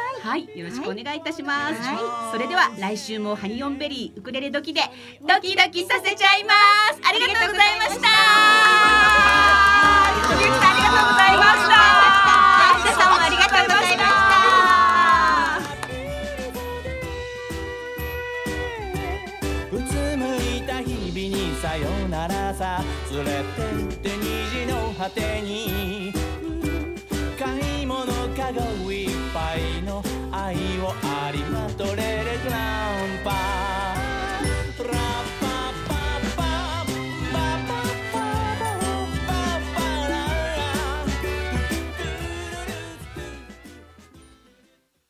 よろしくお願いいたします。はそれでは来週もハニオンベリーウクレレ時でドキドキさせちゃいます。ありがとうございました。竹内さんありがとうございました。皆さんもありがとうございました。うつむいた日々にさよならさ連れてって虹の果てに買い物かご